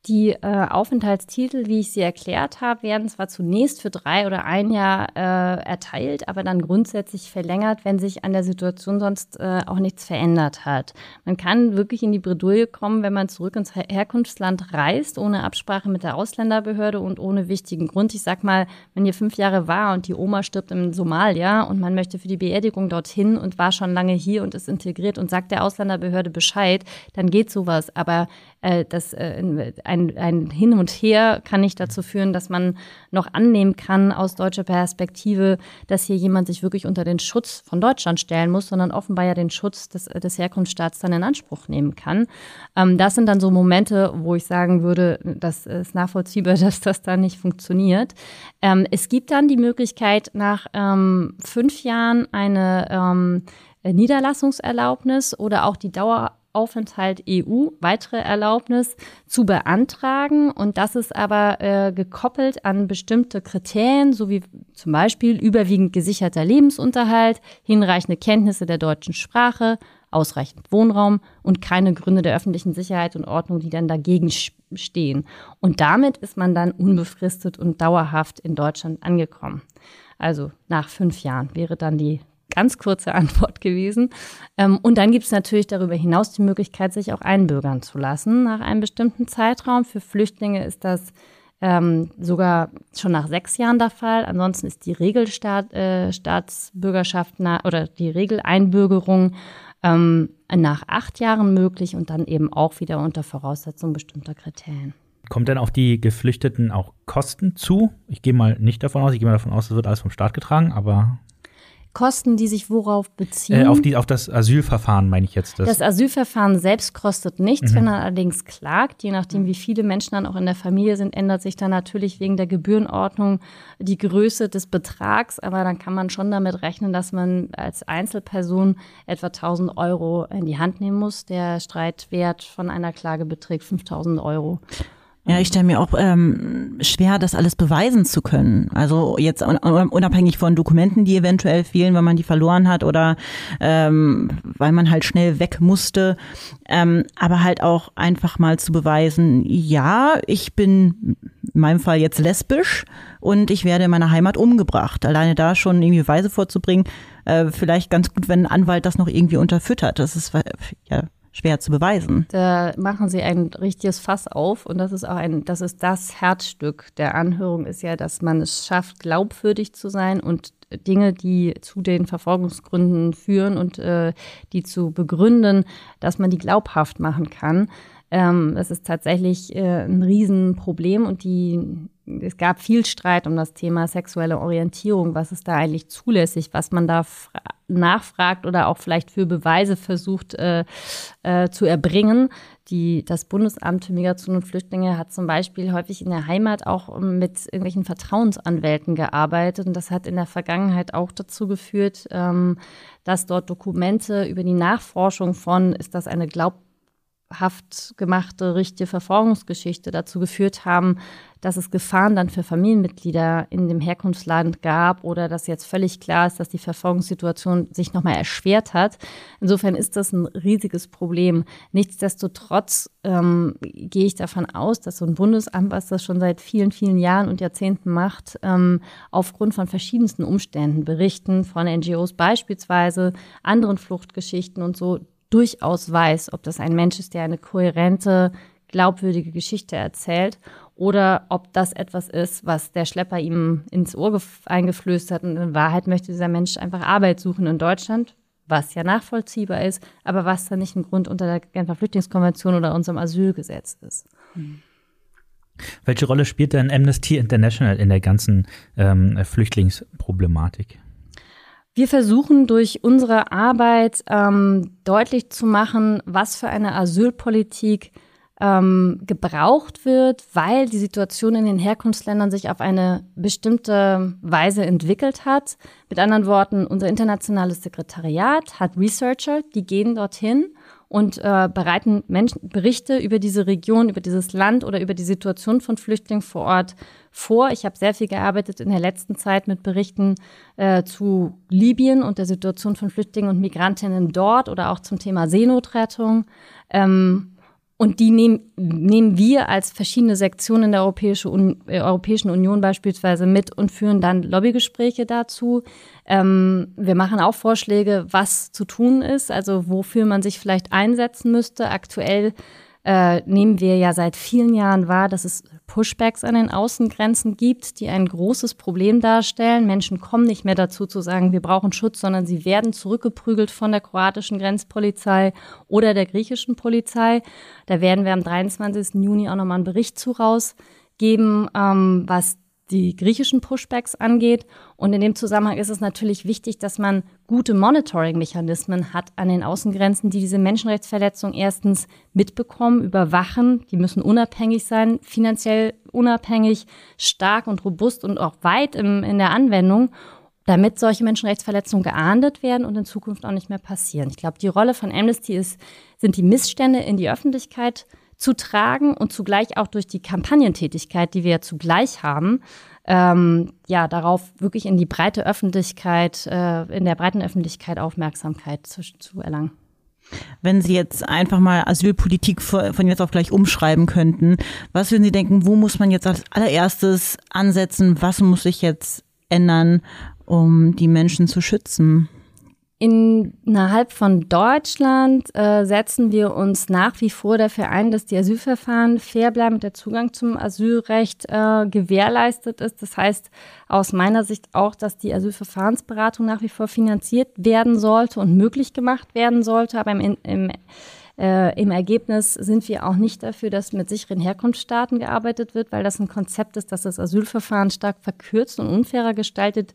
Die äh, Aufenthaltstitel, wie ich sie erklärt habe, werden zwar zunächst für drei oder ein Jahr äh, erteilt, aber dann grundsätzlich verlängert, wenn sich an der Situation sonst äh, auch nichts verändert hat. Man kann wirklich in die Bredouille kommen, wenn man zurück ins Herkunftsland reist, ohne Absprache mit der Ausländerbehörde und ohne wichtigen Grund. Ich sag mal, wenn ihr fünf Jahre war und die Oma stirbt in Somalia und man möchte für die Beerdigung dorthin und war schon lange hier und ist integriert und sagt der Ausländerbehörde Bescheid, dann geht sowas. Aber äh, das äh, ein, ein Hin und Her kann nicht dazu führen, dass man noch annehmen kann aus deutscher Perspektive, dass hier jemand sich wirklich unter den Schutz von Deutschland stellen muss, sondern offenbar ja den Schutz des, des Herkunftsstaats dann in Anspruch nehmen kann. Ähm, das sind dann so Momente, wo ich sagen würde, das ist nachvollziehbar, dass das da nicht funktioniert. Ähm, es gibt dann die Möglichkeit, nach ähm, fünf Jahren eine ähm, Niederlassungserlaubnis oder auch die Dauer Aufenthalt EU weitere Erlaubnis zu beantragen. Und das ist aber äh, gekoppelt an bestimmte Kriterien, so wie zum Beispiel überwiegend gesicherter Lebensunterhalt, hinreichende Kenntnisse der deutschen Sprache, ausreichend Wohnraum und keine Gründe der öffentlichen Sicherheit und Ordnung, die dann dagegen stehen. Und damit ist man dann unbefristet und dauerhaft in Deutschland angekommen. Also nach fünf Jahren wäre dann die ganz kurze Antwort gewesen. Ähm, und dann gibt es natürlich darüber hinaus die Möglichkeit, sich auch einbürgern zu lassen nach einem bestimmten Zeitraum. Für Flüchtlinge ist das ähm, sogar schon nach sechs Jahren der Fall. Ansonsten ist die Regelstaatsbürgerschaft äh, oder die Regeleinbürgerung ähm, nach acht Jahren möglich und dann eben auch wieder unter Voraussetzung bestimmter Kriterien. Kommt denn auf die Geflüchteten auch Kosten zu? Ich gehe mal nicht davon aus, ich gehe mal davon aus, es wird alles vom Staat getragen, aber Kosten, die sich worauf beziehen? Äh, auf, die, auf das Asylverfahren meine ich jetzt. Das, das Asylverfahren selbst kostet nichts. Mhm. Wenn man allerdings klagt, je nachdem, wie viele Menschen dann auch in der Familie sind, ändert sich dann natürlich wegen der Gebührenordnung die Größe des Betrags. Aber dann kann man schon damit rechnen, dass man als Einzelperson etwa 1000 Euro in die Hand nehmen muss. Der Streitwert von einer Klage beträgt 5000 Euro. Ja, ich stelle mir auch ähm, schwer, das alles beweisen zu können. Also jetzt unabhängig von Dokumenten, die eventuell fehlen, weil man die verloren hat oder ähm, weil man halt schnell weg musste. Ähm, aber halt auch einfach mal zu beweisen, ja, ich bin in meinem Fall jetzt lesbisch und ich werde in meiner Heimat umgebracht. Alleine da schon irgendwie Beweise vorzubringen, äh, vielleicht ganz gut, wenn ein Anwalt das noch irgendwie unterfüttert. Das ist ja schwer zu beweisen. Da machen sie ein richtiges Fass auf und das ist auch ein, das ist das Herzstück der Anhörung ist ja, dass man es schafft, glaubwürdig zu sein und Dinge, die zu den Verfolgungsgründen führen und äh, die zu begründen, dass man die glaubhaft machen kann. Ähm, das ist tatsächlich äh, ein Riesenproblem und die es gab viel Streit um das Thema sexuelle Orientierung. Was ist da eigentlich zulässig? Was man da nachfragt oder auch vielleicht für Beweise versucht äh, äh, zu erbringen. Die, das Bundesamt für Migration und Flüchtlinge hat zum Beispiel häufig in der Heimat auch mit irgendwelchen Vertrauensanwälten gearbeitet. Und das hat in der Vergangenheit auch dazu geführt, ähm, dass dort Dokumente über die Nachforschung von, ist das eine glaub haft gemachte richtige Verfolgungsgeschichte dazu geführt haben, dass es Gefahren dann für Familienmitglieder in dem Herkunftsland gab oder dass jetzt völlig klar ist, dass die Verfolgungssituation sich nochmal erschwert hat. Insofern ist das ein riesiges Problem. Nichtsdestotrotz ähm, gehe ich davon aus, dass so ein Bundesamt, was das schon seit vielen, vielen Jahren und Jahrzehnten macht, ähm, aufgrund von verschiedensten Umständen, Berichten von NGOs beispielsweise, anderen Fluchtgeschichten und so, durchaus weiß, ob das ein Mensch ist, der eine kohärente, glaubwürdige Geschichte erzählt oder ob das etwas ist, was der Schlepper ihm ins Ohr eingeflößt hat. Und in Wahrheit möchte dieser Mensch einfach Arbeit suchen in Deutschland, was ja nachvollziehbar ist, aber was dann nicht ein Grund unter der Genfer Flüchtlingskonvention oder unserem Asylgesetz ist. Hm. Welche Rolle spielt denn Amnesty International in der ganzen ähm, Flüchtlingsproblematik? Wir versuchen durch unsere Arbeit ähm, deutlich zu machen, was für eine Asylpolitik ähm, gebraucht wird, weil die Situation in den Herkunftsländern sich auf eine bestimmte Weise entwickelt hat. Mit anderen Worten, unser internationales Sekretariat hat Researcher, die gehen dorthin und äh, bereiten Menschen, Berichte über diese Region, über dieses Land oder über die Situation von Flüchtlingen vor Ort vor. Ich habe sehr viel gearbeitet in der letzten Zeit mit Berichten äh, zu Libyen und der Situation von Flüchtlingen und Migrantinnen dort oder auch zum Thema Seenotrettung. Ähm, und die nehm, nehmen wir als verschiedene Sektionen der Europäische Un äh, Europäischen Union beispielsweise mit und führen dann Lobbygespräche dazu. Ähm, wir machen auch Vorschläge, was zu tun ist, also wofür man sich vielleicht einsetzen müsste. Aktuell äh, nehmen wir ja seit vielen Jahren wahr, dass es Pushbacks an den Außengrenzen gibt, die ein großes Problem darstellen. Menschen kommen nicht mehr dazu zu sagen, wir brauchen Schutz, sondern sie werden zurückgeprügelt von der kroatischen Grenzpolizei oder der griechischen Polizei. Da werden wir am 23. Juni auch nochmal einen Bericht zu rausgeben, ähm, was die griechischen Pushbacks angeht. Und in dem Zusammenhang ist es natürlich wichtig, dass man gute Monitoring-Mechanismen hat an den Außengrenzen, die diese Menschenrechtsverletzungen erstens mitbekommen, überwachen. Die müssen unabhängig sein, finanziell unabhängig, stark und robust und auch weit im, in der Anwendung damit solche Menschenrechtsverletzungen geahndet werden und in Zukunft auch nicht mehr passieren. Ich glaube, die Rolle von Amnesty ist, sind die Missstände in die Öffentlichkeit zu tragen und zugleich auch durch die Kampagnentätigkeit, die wir ja zugleich haben, ähm, ja, darauf wirklich in die breite Öffentlichkeit, äh, in der breiten Öffentlichkeit Aufmerksamkeit zu, zu erlangen. Wenn Sie jetzt einfach mal Asylpolitik von jetzt auf gleich umschreiben könnten, was würden Sie denken, wo muss man jetzt als allererstes ansetzen? Was muss sich jetzt ändern, um die Menschen zu schützen? Innerhalb von Deutschland äh, setzen wir uns nach wie vor dafür ein, dass die Asylverfahren fair bleiben, der Zugang zum Asylrecht äh, gewährleistet ist. Das heißt aus meiner Sicht auch, dass die Asylverfahrensberatung nach wie vor finanziert werden sollte und möglich gemacht werden sollte. Aber im, im, äh, im Ergebnis sind wir auch nicht dafür, dass mit sicheren Herkunftsstaaten gearbeitet wird, weil das ein Konzept ist, das das Asylverfahren stark verkürzt und unfairer gestaltet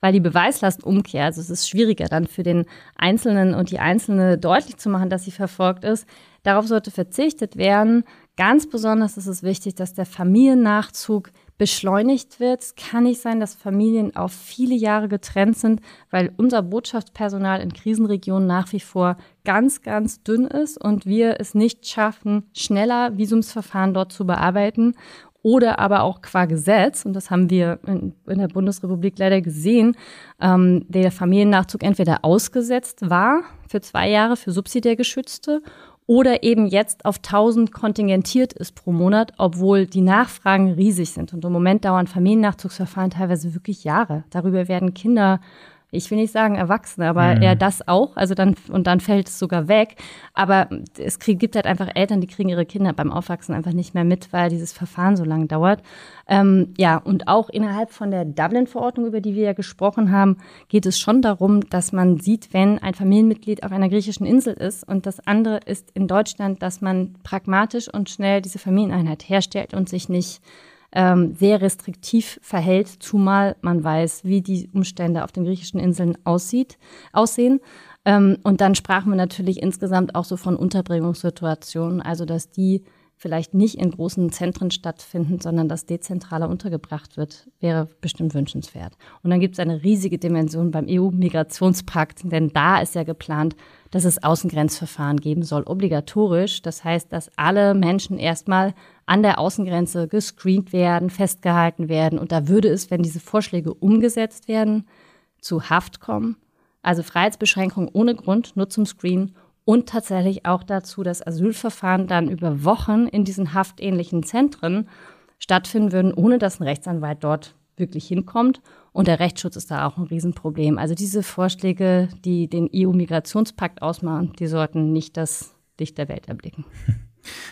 weil die Beweislast umkehrt. Also es ist schwieriger dann für den Einzelnen und die Einzelne deutlich zu machen, dass sie verfolgt ist. Darauf sollte verzichtet werden. Ganz besonders ist es wichtig, dass der Familiennachzug beschleunigt wird. Es kann nicht sein, dass Familien auf viele Jahre getrennt sind, weil unser Botschaftspersonal in Krisenregionen nach wie vor ganz, ganz dünn ist und wir es nicht schaffen, schneller Visumsverfahren dort zu bearbeiten oder aber auch qua Gesetz, und das haben wir in, in der Bundesrepublik leider gesehen, ähm, der Familiennachzug entweder ausgesetzt war für zwei Jahre für subsidiär Geschützte oder eben jetzt auf 1000 kontingentiert ist pro Monat, obwohl die Nachfragen riesig sind. Und im Moment dauern Familiennachzugsverfahren teilweise wirklich Jahre. Darüber werden Kinder ich will nicht sagen Erwachsene, aber mhm. eher das auch. Also dann, und dann fällt es sogar weg. Aber es krieg, gibt halt einfach Eltern, die kriegen ihre Kinder beim Aufwachsen einfach nicht mehr mit, weil dieses Verfahren so lange dauert. Ähm, ja, und auch innerhalb von der Dublin-Verordnung, über die wir ja gesprochen haben, geht es schon darum, dass man sieht, wenn ein Familienmitglied auf einer griechischen Insel ist und das andere ist in Deutschland, dass man pragmatisch und schnell diese Familieneinheit herstellt und sich nicht ähm, sehr restriktiv verhält, zumal man weiß, wie die Umstände auf den griechischen Inseln aussieht, aussehen. Ähm, und dann sprachen wir natürlich insgesamt auch so von Unterbringungssituationen, also dass die vielleicht nicht in großen Zentren stattfinden, sondern dass dezentraler untergebracht wird, wäre bestimmt wünschenswert. Und dann gibt es eine riesige Dimension beim EU-Migrationspakt, denn da ist ja geplant, dass es Außengrenzverfahren geben soll, obligatorisch. Das heißt, dass alle Menschen erstmal an der Außengrenze gescreent werden, festgehalten werden. Und da würde es, wenn diese Vorschläge umgesetzt werden, zu Haft kommen. Also Freiheitsbeschränkungen ohne Grund, nur zum Screen und tatsächlich auch dazu, dass Asylverfahren dann über Wochen in diesen haftähnlichen Zentren stattfinden würden, ohne dass ein Rechtsanwalt dort wirklich hinkommt. Und der Rechtsschutz ist da auch ein Riesenproblem. Also diese Vorschläge, die den EU-Migrationspakt ausmachen, die sollten nicht das Licht der Welt erblicken.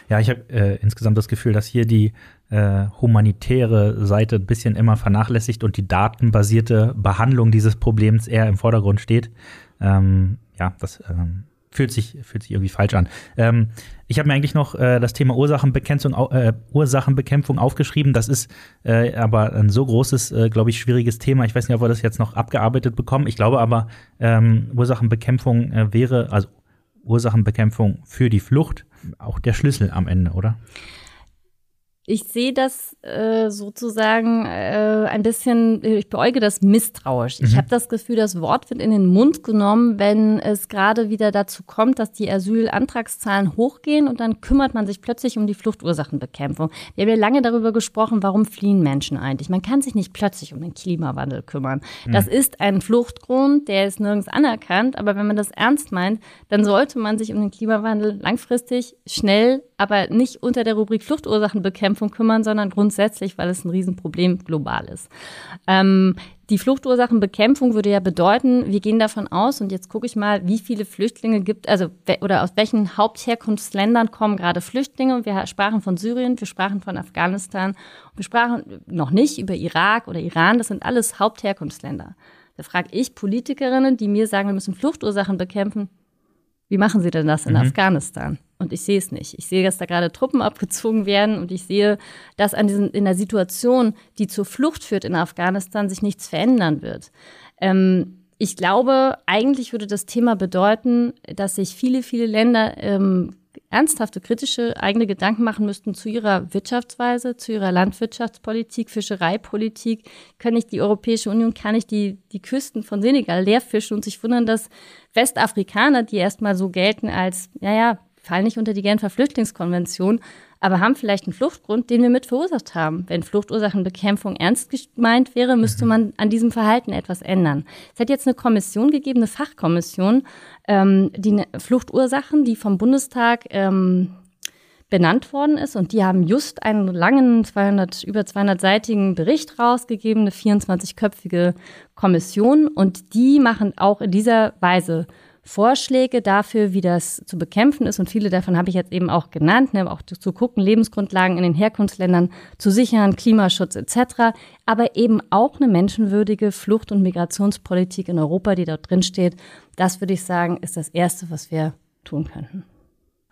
Ja, ich habe äh, insgesamt das Gefühl, dass hier die äh, humanitäre Seite ein bisschen immer vernachlässigt und die datenbasierte Behandlung dieses Problems eher im Vordergrund steht. Ähm, ja, das ähm, fühlt sich, fühlt sich irgendwie falsch an. Ähm, ich habe mir eigentlich noch äh, das Thema Ursachenbekämpfung, äh, Ursachenbekämpfung aufgeschrieben. Das ist äh, aber ein so großes, äh, glaube ich, schwieriges Thema. Ich weiß nicht, ob wir das jetzt noch abgearbeitet bekommen. Ich glaube aber, ähm, Ursachenbekämpfung äh, wäre, also Ursachenbekämpfung für die Flucht auch der Schlüssel am Ende, oder? Ich sehe das äh, sozusagen äh, ein bisschen, ich beäuge das misstrauisch. Mhm. Ich habe das Gefühl, das Wort wird in den Mund genommen, wenn es gerade wieder dazu kommt, dass die Asylantragszahlen hochgehen und dann kümmert man sich plötzlich um die Fluchtursachenbekämpfung. Wir haben ja lange darüber gesprochen, warum fliehen Menschen eigentlich. Man kann sich nicht plötzlich um den Klimawandel kümmern. Mhm. Das ist ein Fluchtgrund, der ist nirgends anerkannt, aber wenn man das ernst meint, dann sollte man sich um den Klimawandel langfristig, schnell, aber nicht unter der Rubrik Fluchtursachenbekämpfung Bekämpfung kümmern, sondern grundsätzlich, weil es ein Riesenproblem global ist. Ähm, die Fluchtursachenbekämpfung würde ja bedeuten, wir gehen davon aus, und jetzt gucke ich mal, wie viele Flüchtlinge gibt, also oder aus welchen Hauptherkunftsländern kommen gerade Flüchtlinge. Wir sprachen von Syrien, wir sprachen von Afghanistan, wir sprachen noch nicht über Irak oder Iran, das sind alles Hauptherkunftsländer. Da frage ich Politikerinnen, die mir sagen, wir müssen Fluchtursachen bekämpfen, wie machen sie denn das in mhm. Afghanistan? Und ich sehe es nicht. Ich sehe, dass da gerade Truppen abgezogen werden und ich sehe, dass an diesen, in der Situation, die zur Flucht führt in Afghanistan, sich nichts verändern wird. Ähm, ich glaube, eigentlich würde das Thema bedeuten, dass sich viele, viele Länder ähm, ernsthafte, kritische eigene Gedanken machen müssten zu ihrer Wirtschaftsweise, zu ihrer Landwirtschaftspolitik, Fischereipolitik. Kann ich die Europäische Union, kann ich die, die Küsten von Senegal leerfischen und sich wundern, dass Westafrikaner, die erstmal so gelten als, ja, ja, fallen nicht unter die Genfer Flüchtlingskonvention, aber haben vielleicht einen Fluchtgrund, den wir mit verursacht haben. Wenn Fluchtursachenbekämpfung ernst gemeint wäre, müsste mhm. man an diesem Verhalten etwas ändern. Es hat jetzt eine Kommission gegeben, eine Fachkommission, ähm, die ne, Fluchtursachen, die vom Bundestag ähm, benannt worden ist. Und die haben just einen langen, 200, über 200-seitigen Bericht rausgegeben, eine 24-köpfige Kommission. Und die machen auch in dieser Weise Vorschläge dafür, wie das zu bekämpfen ist. Und viele davon habe ich jetzt eben auch genannt, ne, auch zu gucken, Lebensgrundlagen in den Herkunftsländern zu sichern, Klimaschutz etc. Aber eben auch eine menschenwürdige Flucht- und Migrationspolitik in Europa, die dort drin steht. Das würde ich sagen, ist das Erste, was wir tun könnten.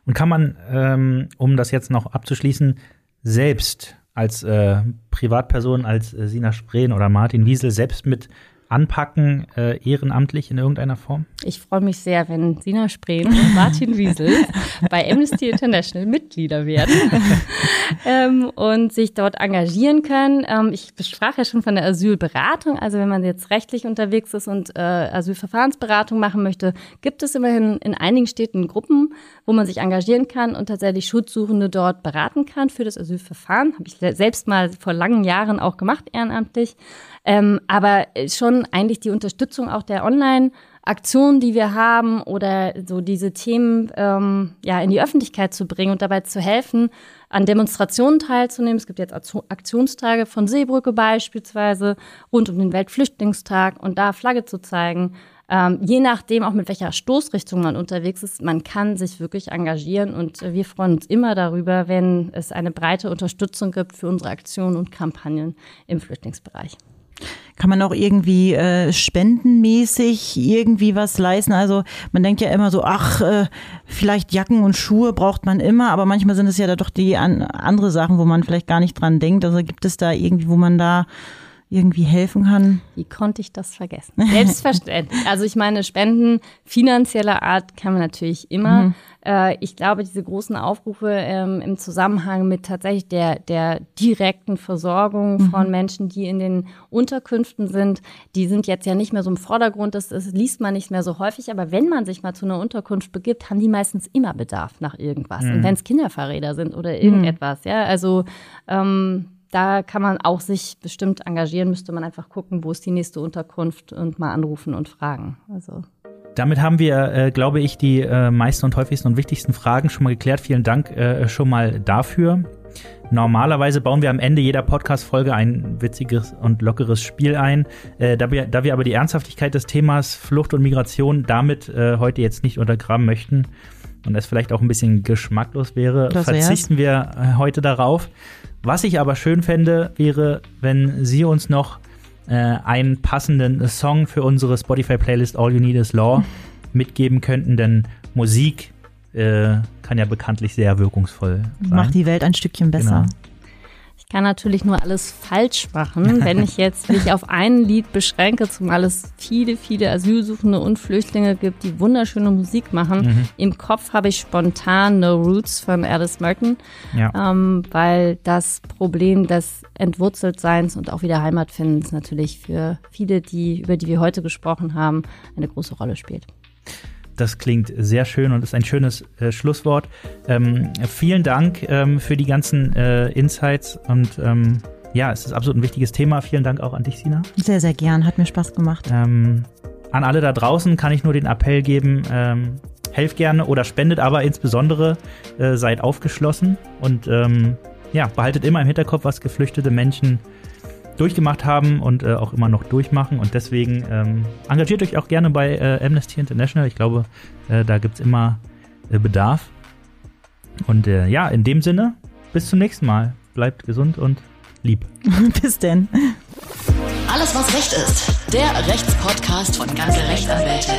Und kann man, ähm, um das jetzt noch abzuschließen, selbst als äh, Privatperson, als äh, Sina Spreen oder Martin Wiesel selbst mit anpacken, äh, ehrenamtlich in irgendeiner Form? Ich freue mich sehr, wenn Sina Spreen und Martin Wiesel bei Amnesty International Mitglieder werden ähm, und sich dort engagieren können. Ähm, ich sprach ja schon von der Asylberatung. Also wenn man jetzt rechtlich unterwegs ist und äh, Asylverfahrensberatung machen möchte, gibt es immerhin in einigen Städten Gruppen, wo man sich engagieren kann und tatsächlich Schutzsuchende dort beraten kann für das Asylverfahren. Habe ich selbst mal vor langen Jahren auch gemacht, ehrenamtlich. Ähm, aber schon eigentlich die Unterstützung auch der Online- Aktionen, die wir haben oder so diese Themen ähm, ja in die Öffentlichkeit zu bringen und dabei zu helfen, an Demonstrationen teilzunehmen. Es gibt jetzt Aktionstage von Seebrücke beispielsweise rund um den Weltflüchtlingstag und da Flagge zu zeigen. Ähm, je nachdem auch mit welcher Stoßrichtung man unterwegs ist, man kann sich wirklich engagieren und äh, wir freuen uns immer darüber, wenn es eine breite Unterstützung gibt für unsere Aktionen und Kampagnen im Flüchtlingsbereich. Kann man auch irgendwie äh, spendenmäßig irgendwie was leisten? Also man denkt ja immer so, ach, äh, vielleicht Jacken und Schuhe braucht man immer, aber manchmal sind es ja da doch die an, andere Sachen, wo man vielleicht gar nicht dran denkt. Also gibt es da irgendwie, wo man da irgendwie helfen kann. Wie konnte ich das vergessen? Selbstverständlich. also ich meine, Spenden finanzieller Art kann man natürlich immer. Mhm. Äh, ich glaube, diese großen Aufrufe ähm, im Zusammenhang mit tatsächlich der, der direkten Versorgung mhm. von Menschen, die in den Unterkünften sind, die sind jetzt ja nicht mehr so im Vordergrund. Das, das liest man nicht mehr so häufig. Aber wenn man sich mal zu einer Unterkunft begibt, haben die meistens immer Bedarf nach irgendwas. Mhm. Und wenn es Kinderfahrräder sind oder irgendetwas, ja, also ähm, da kann man auch sich bestimmt engagieren, müsste man einfach gucken, wo ist die nächste Unterkunft und mal anrufen und fragen. Also. Damit haben wir, äh, glaube ich, die äh, meisten und häufigsten und wichtigsten Fragen schon mal geklärt. Vielen Dank äh, schon mal dafür. Normalerweise bauen wir am Ende jeder Podcast-Folge ein witziges und lockeres Spiel ein. Äh, da, wir, da wir aber die Ernsthaftigkeit des Themas Flucht und Migration damit äh, heute jetzt nicht untergraben möchten und es vielleicht auch ein bisschen geschmacklos wäre, verzichten wir äh, heute darauf. Was ich aber schön fände, wäre, wenn Sie uns noch äh, einen passenden Song für unsere Spotify-Playlist All You Need Is Law mitgeben könnten, denn Musik äh, kann ja bekanntlich sehr wirkungsvoll sein. Macht die Welt ein Stückchen besser. Genau kann natürlich nur alles falsch machen, wenn ich jetzt mich auf ein Lied beschränke, zumal es viele, viele Asylsuchende und Flüchtlinge gibt, die wunderschöne Musik machen. Mhm. Im Kopf habe ich spontan No Roots von Alice Merton, ja. ähm, weil das Problem des Entwurzeltseins und auch wieder Heimatfindens natürlich für viele, die, über die wir heute gesprochen haben, eine große Rolle spielt. Das klingt sehr schön und ist ein schönes äh, Schlusswort. Ähm, vielen Dank ähm, für die ganzen äh, Insights und ähm, ja, es ist absolut ein wichtiges Thema. Vielen Dank auch an dich, Sina. Sehr, sehr gern. Hat mir Spaß gemacht. Ähm, an alle da draußen kann ich nur den Appell geben, ähm, helft gerne oder spendet, aber insbesondere äh, seid aufgeschlossen und ähm, ja, behaltet immer im Hinterkopf, was geflüchtete Menschen durchgemacht haben und äh, auch immer noch durchmachen. Und deswegen ähm, engagiert euch auch gerne bei äh, Amnesty International. Ich glaube, äh, da gibt es immer äh, Bedarf. Und äh, ja, in dem Sinne, bis zum nächsten Mal. Bleibt gesund und lieb. bis denn. Alles, was Recht ist. Der Rechtspodcast von ganze Rechtsanwälte.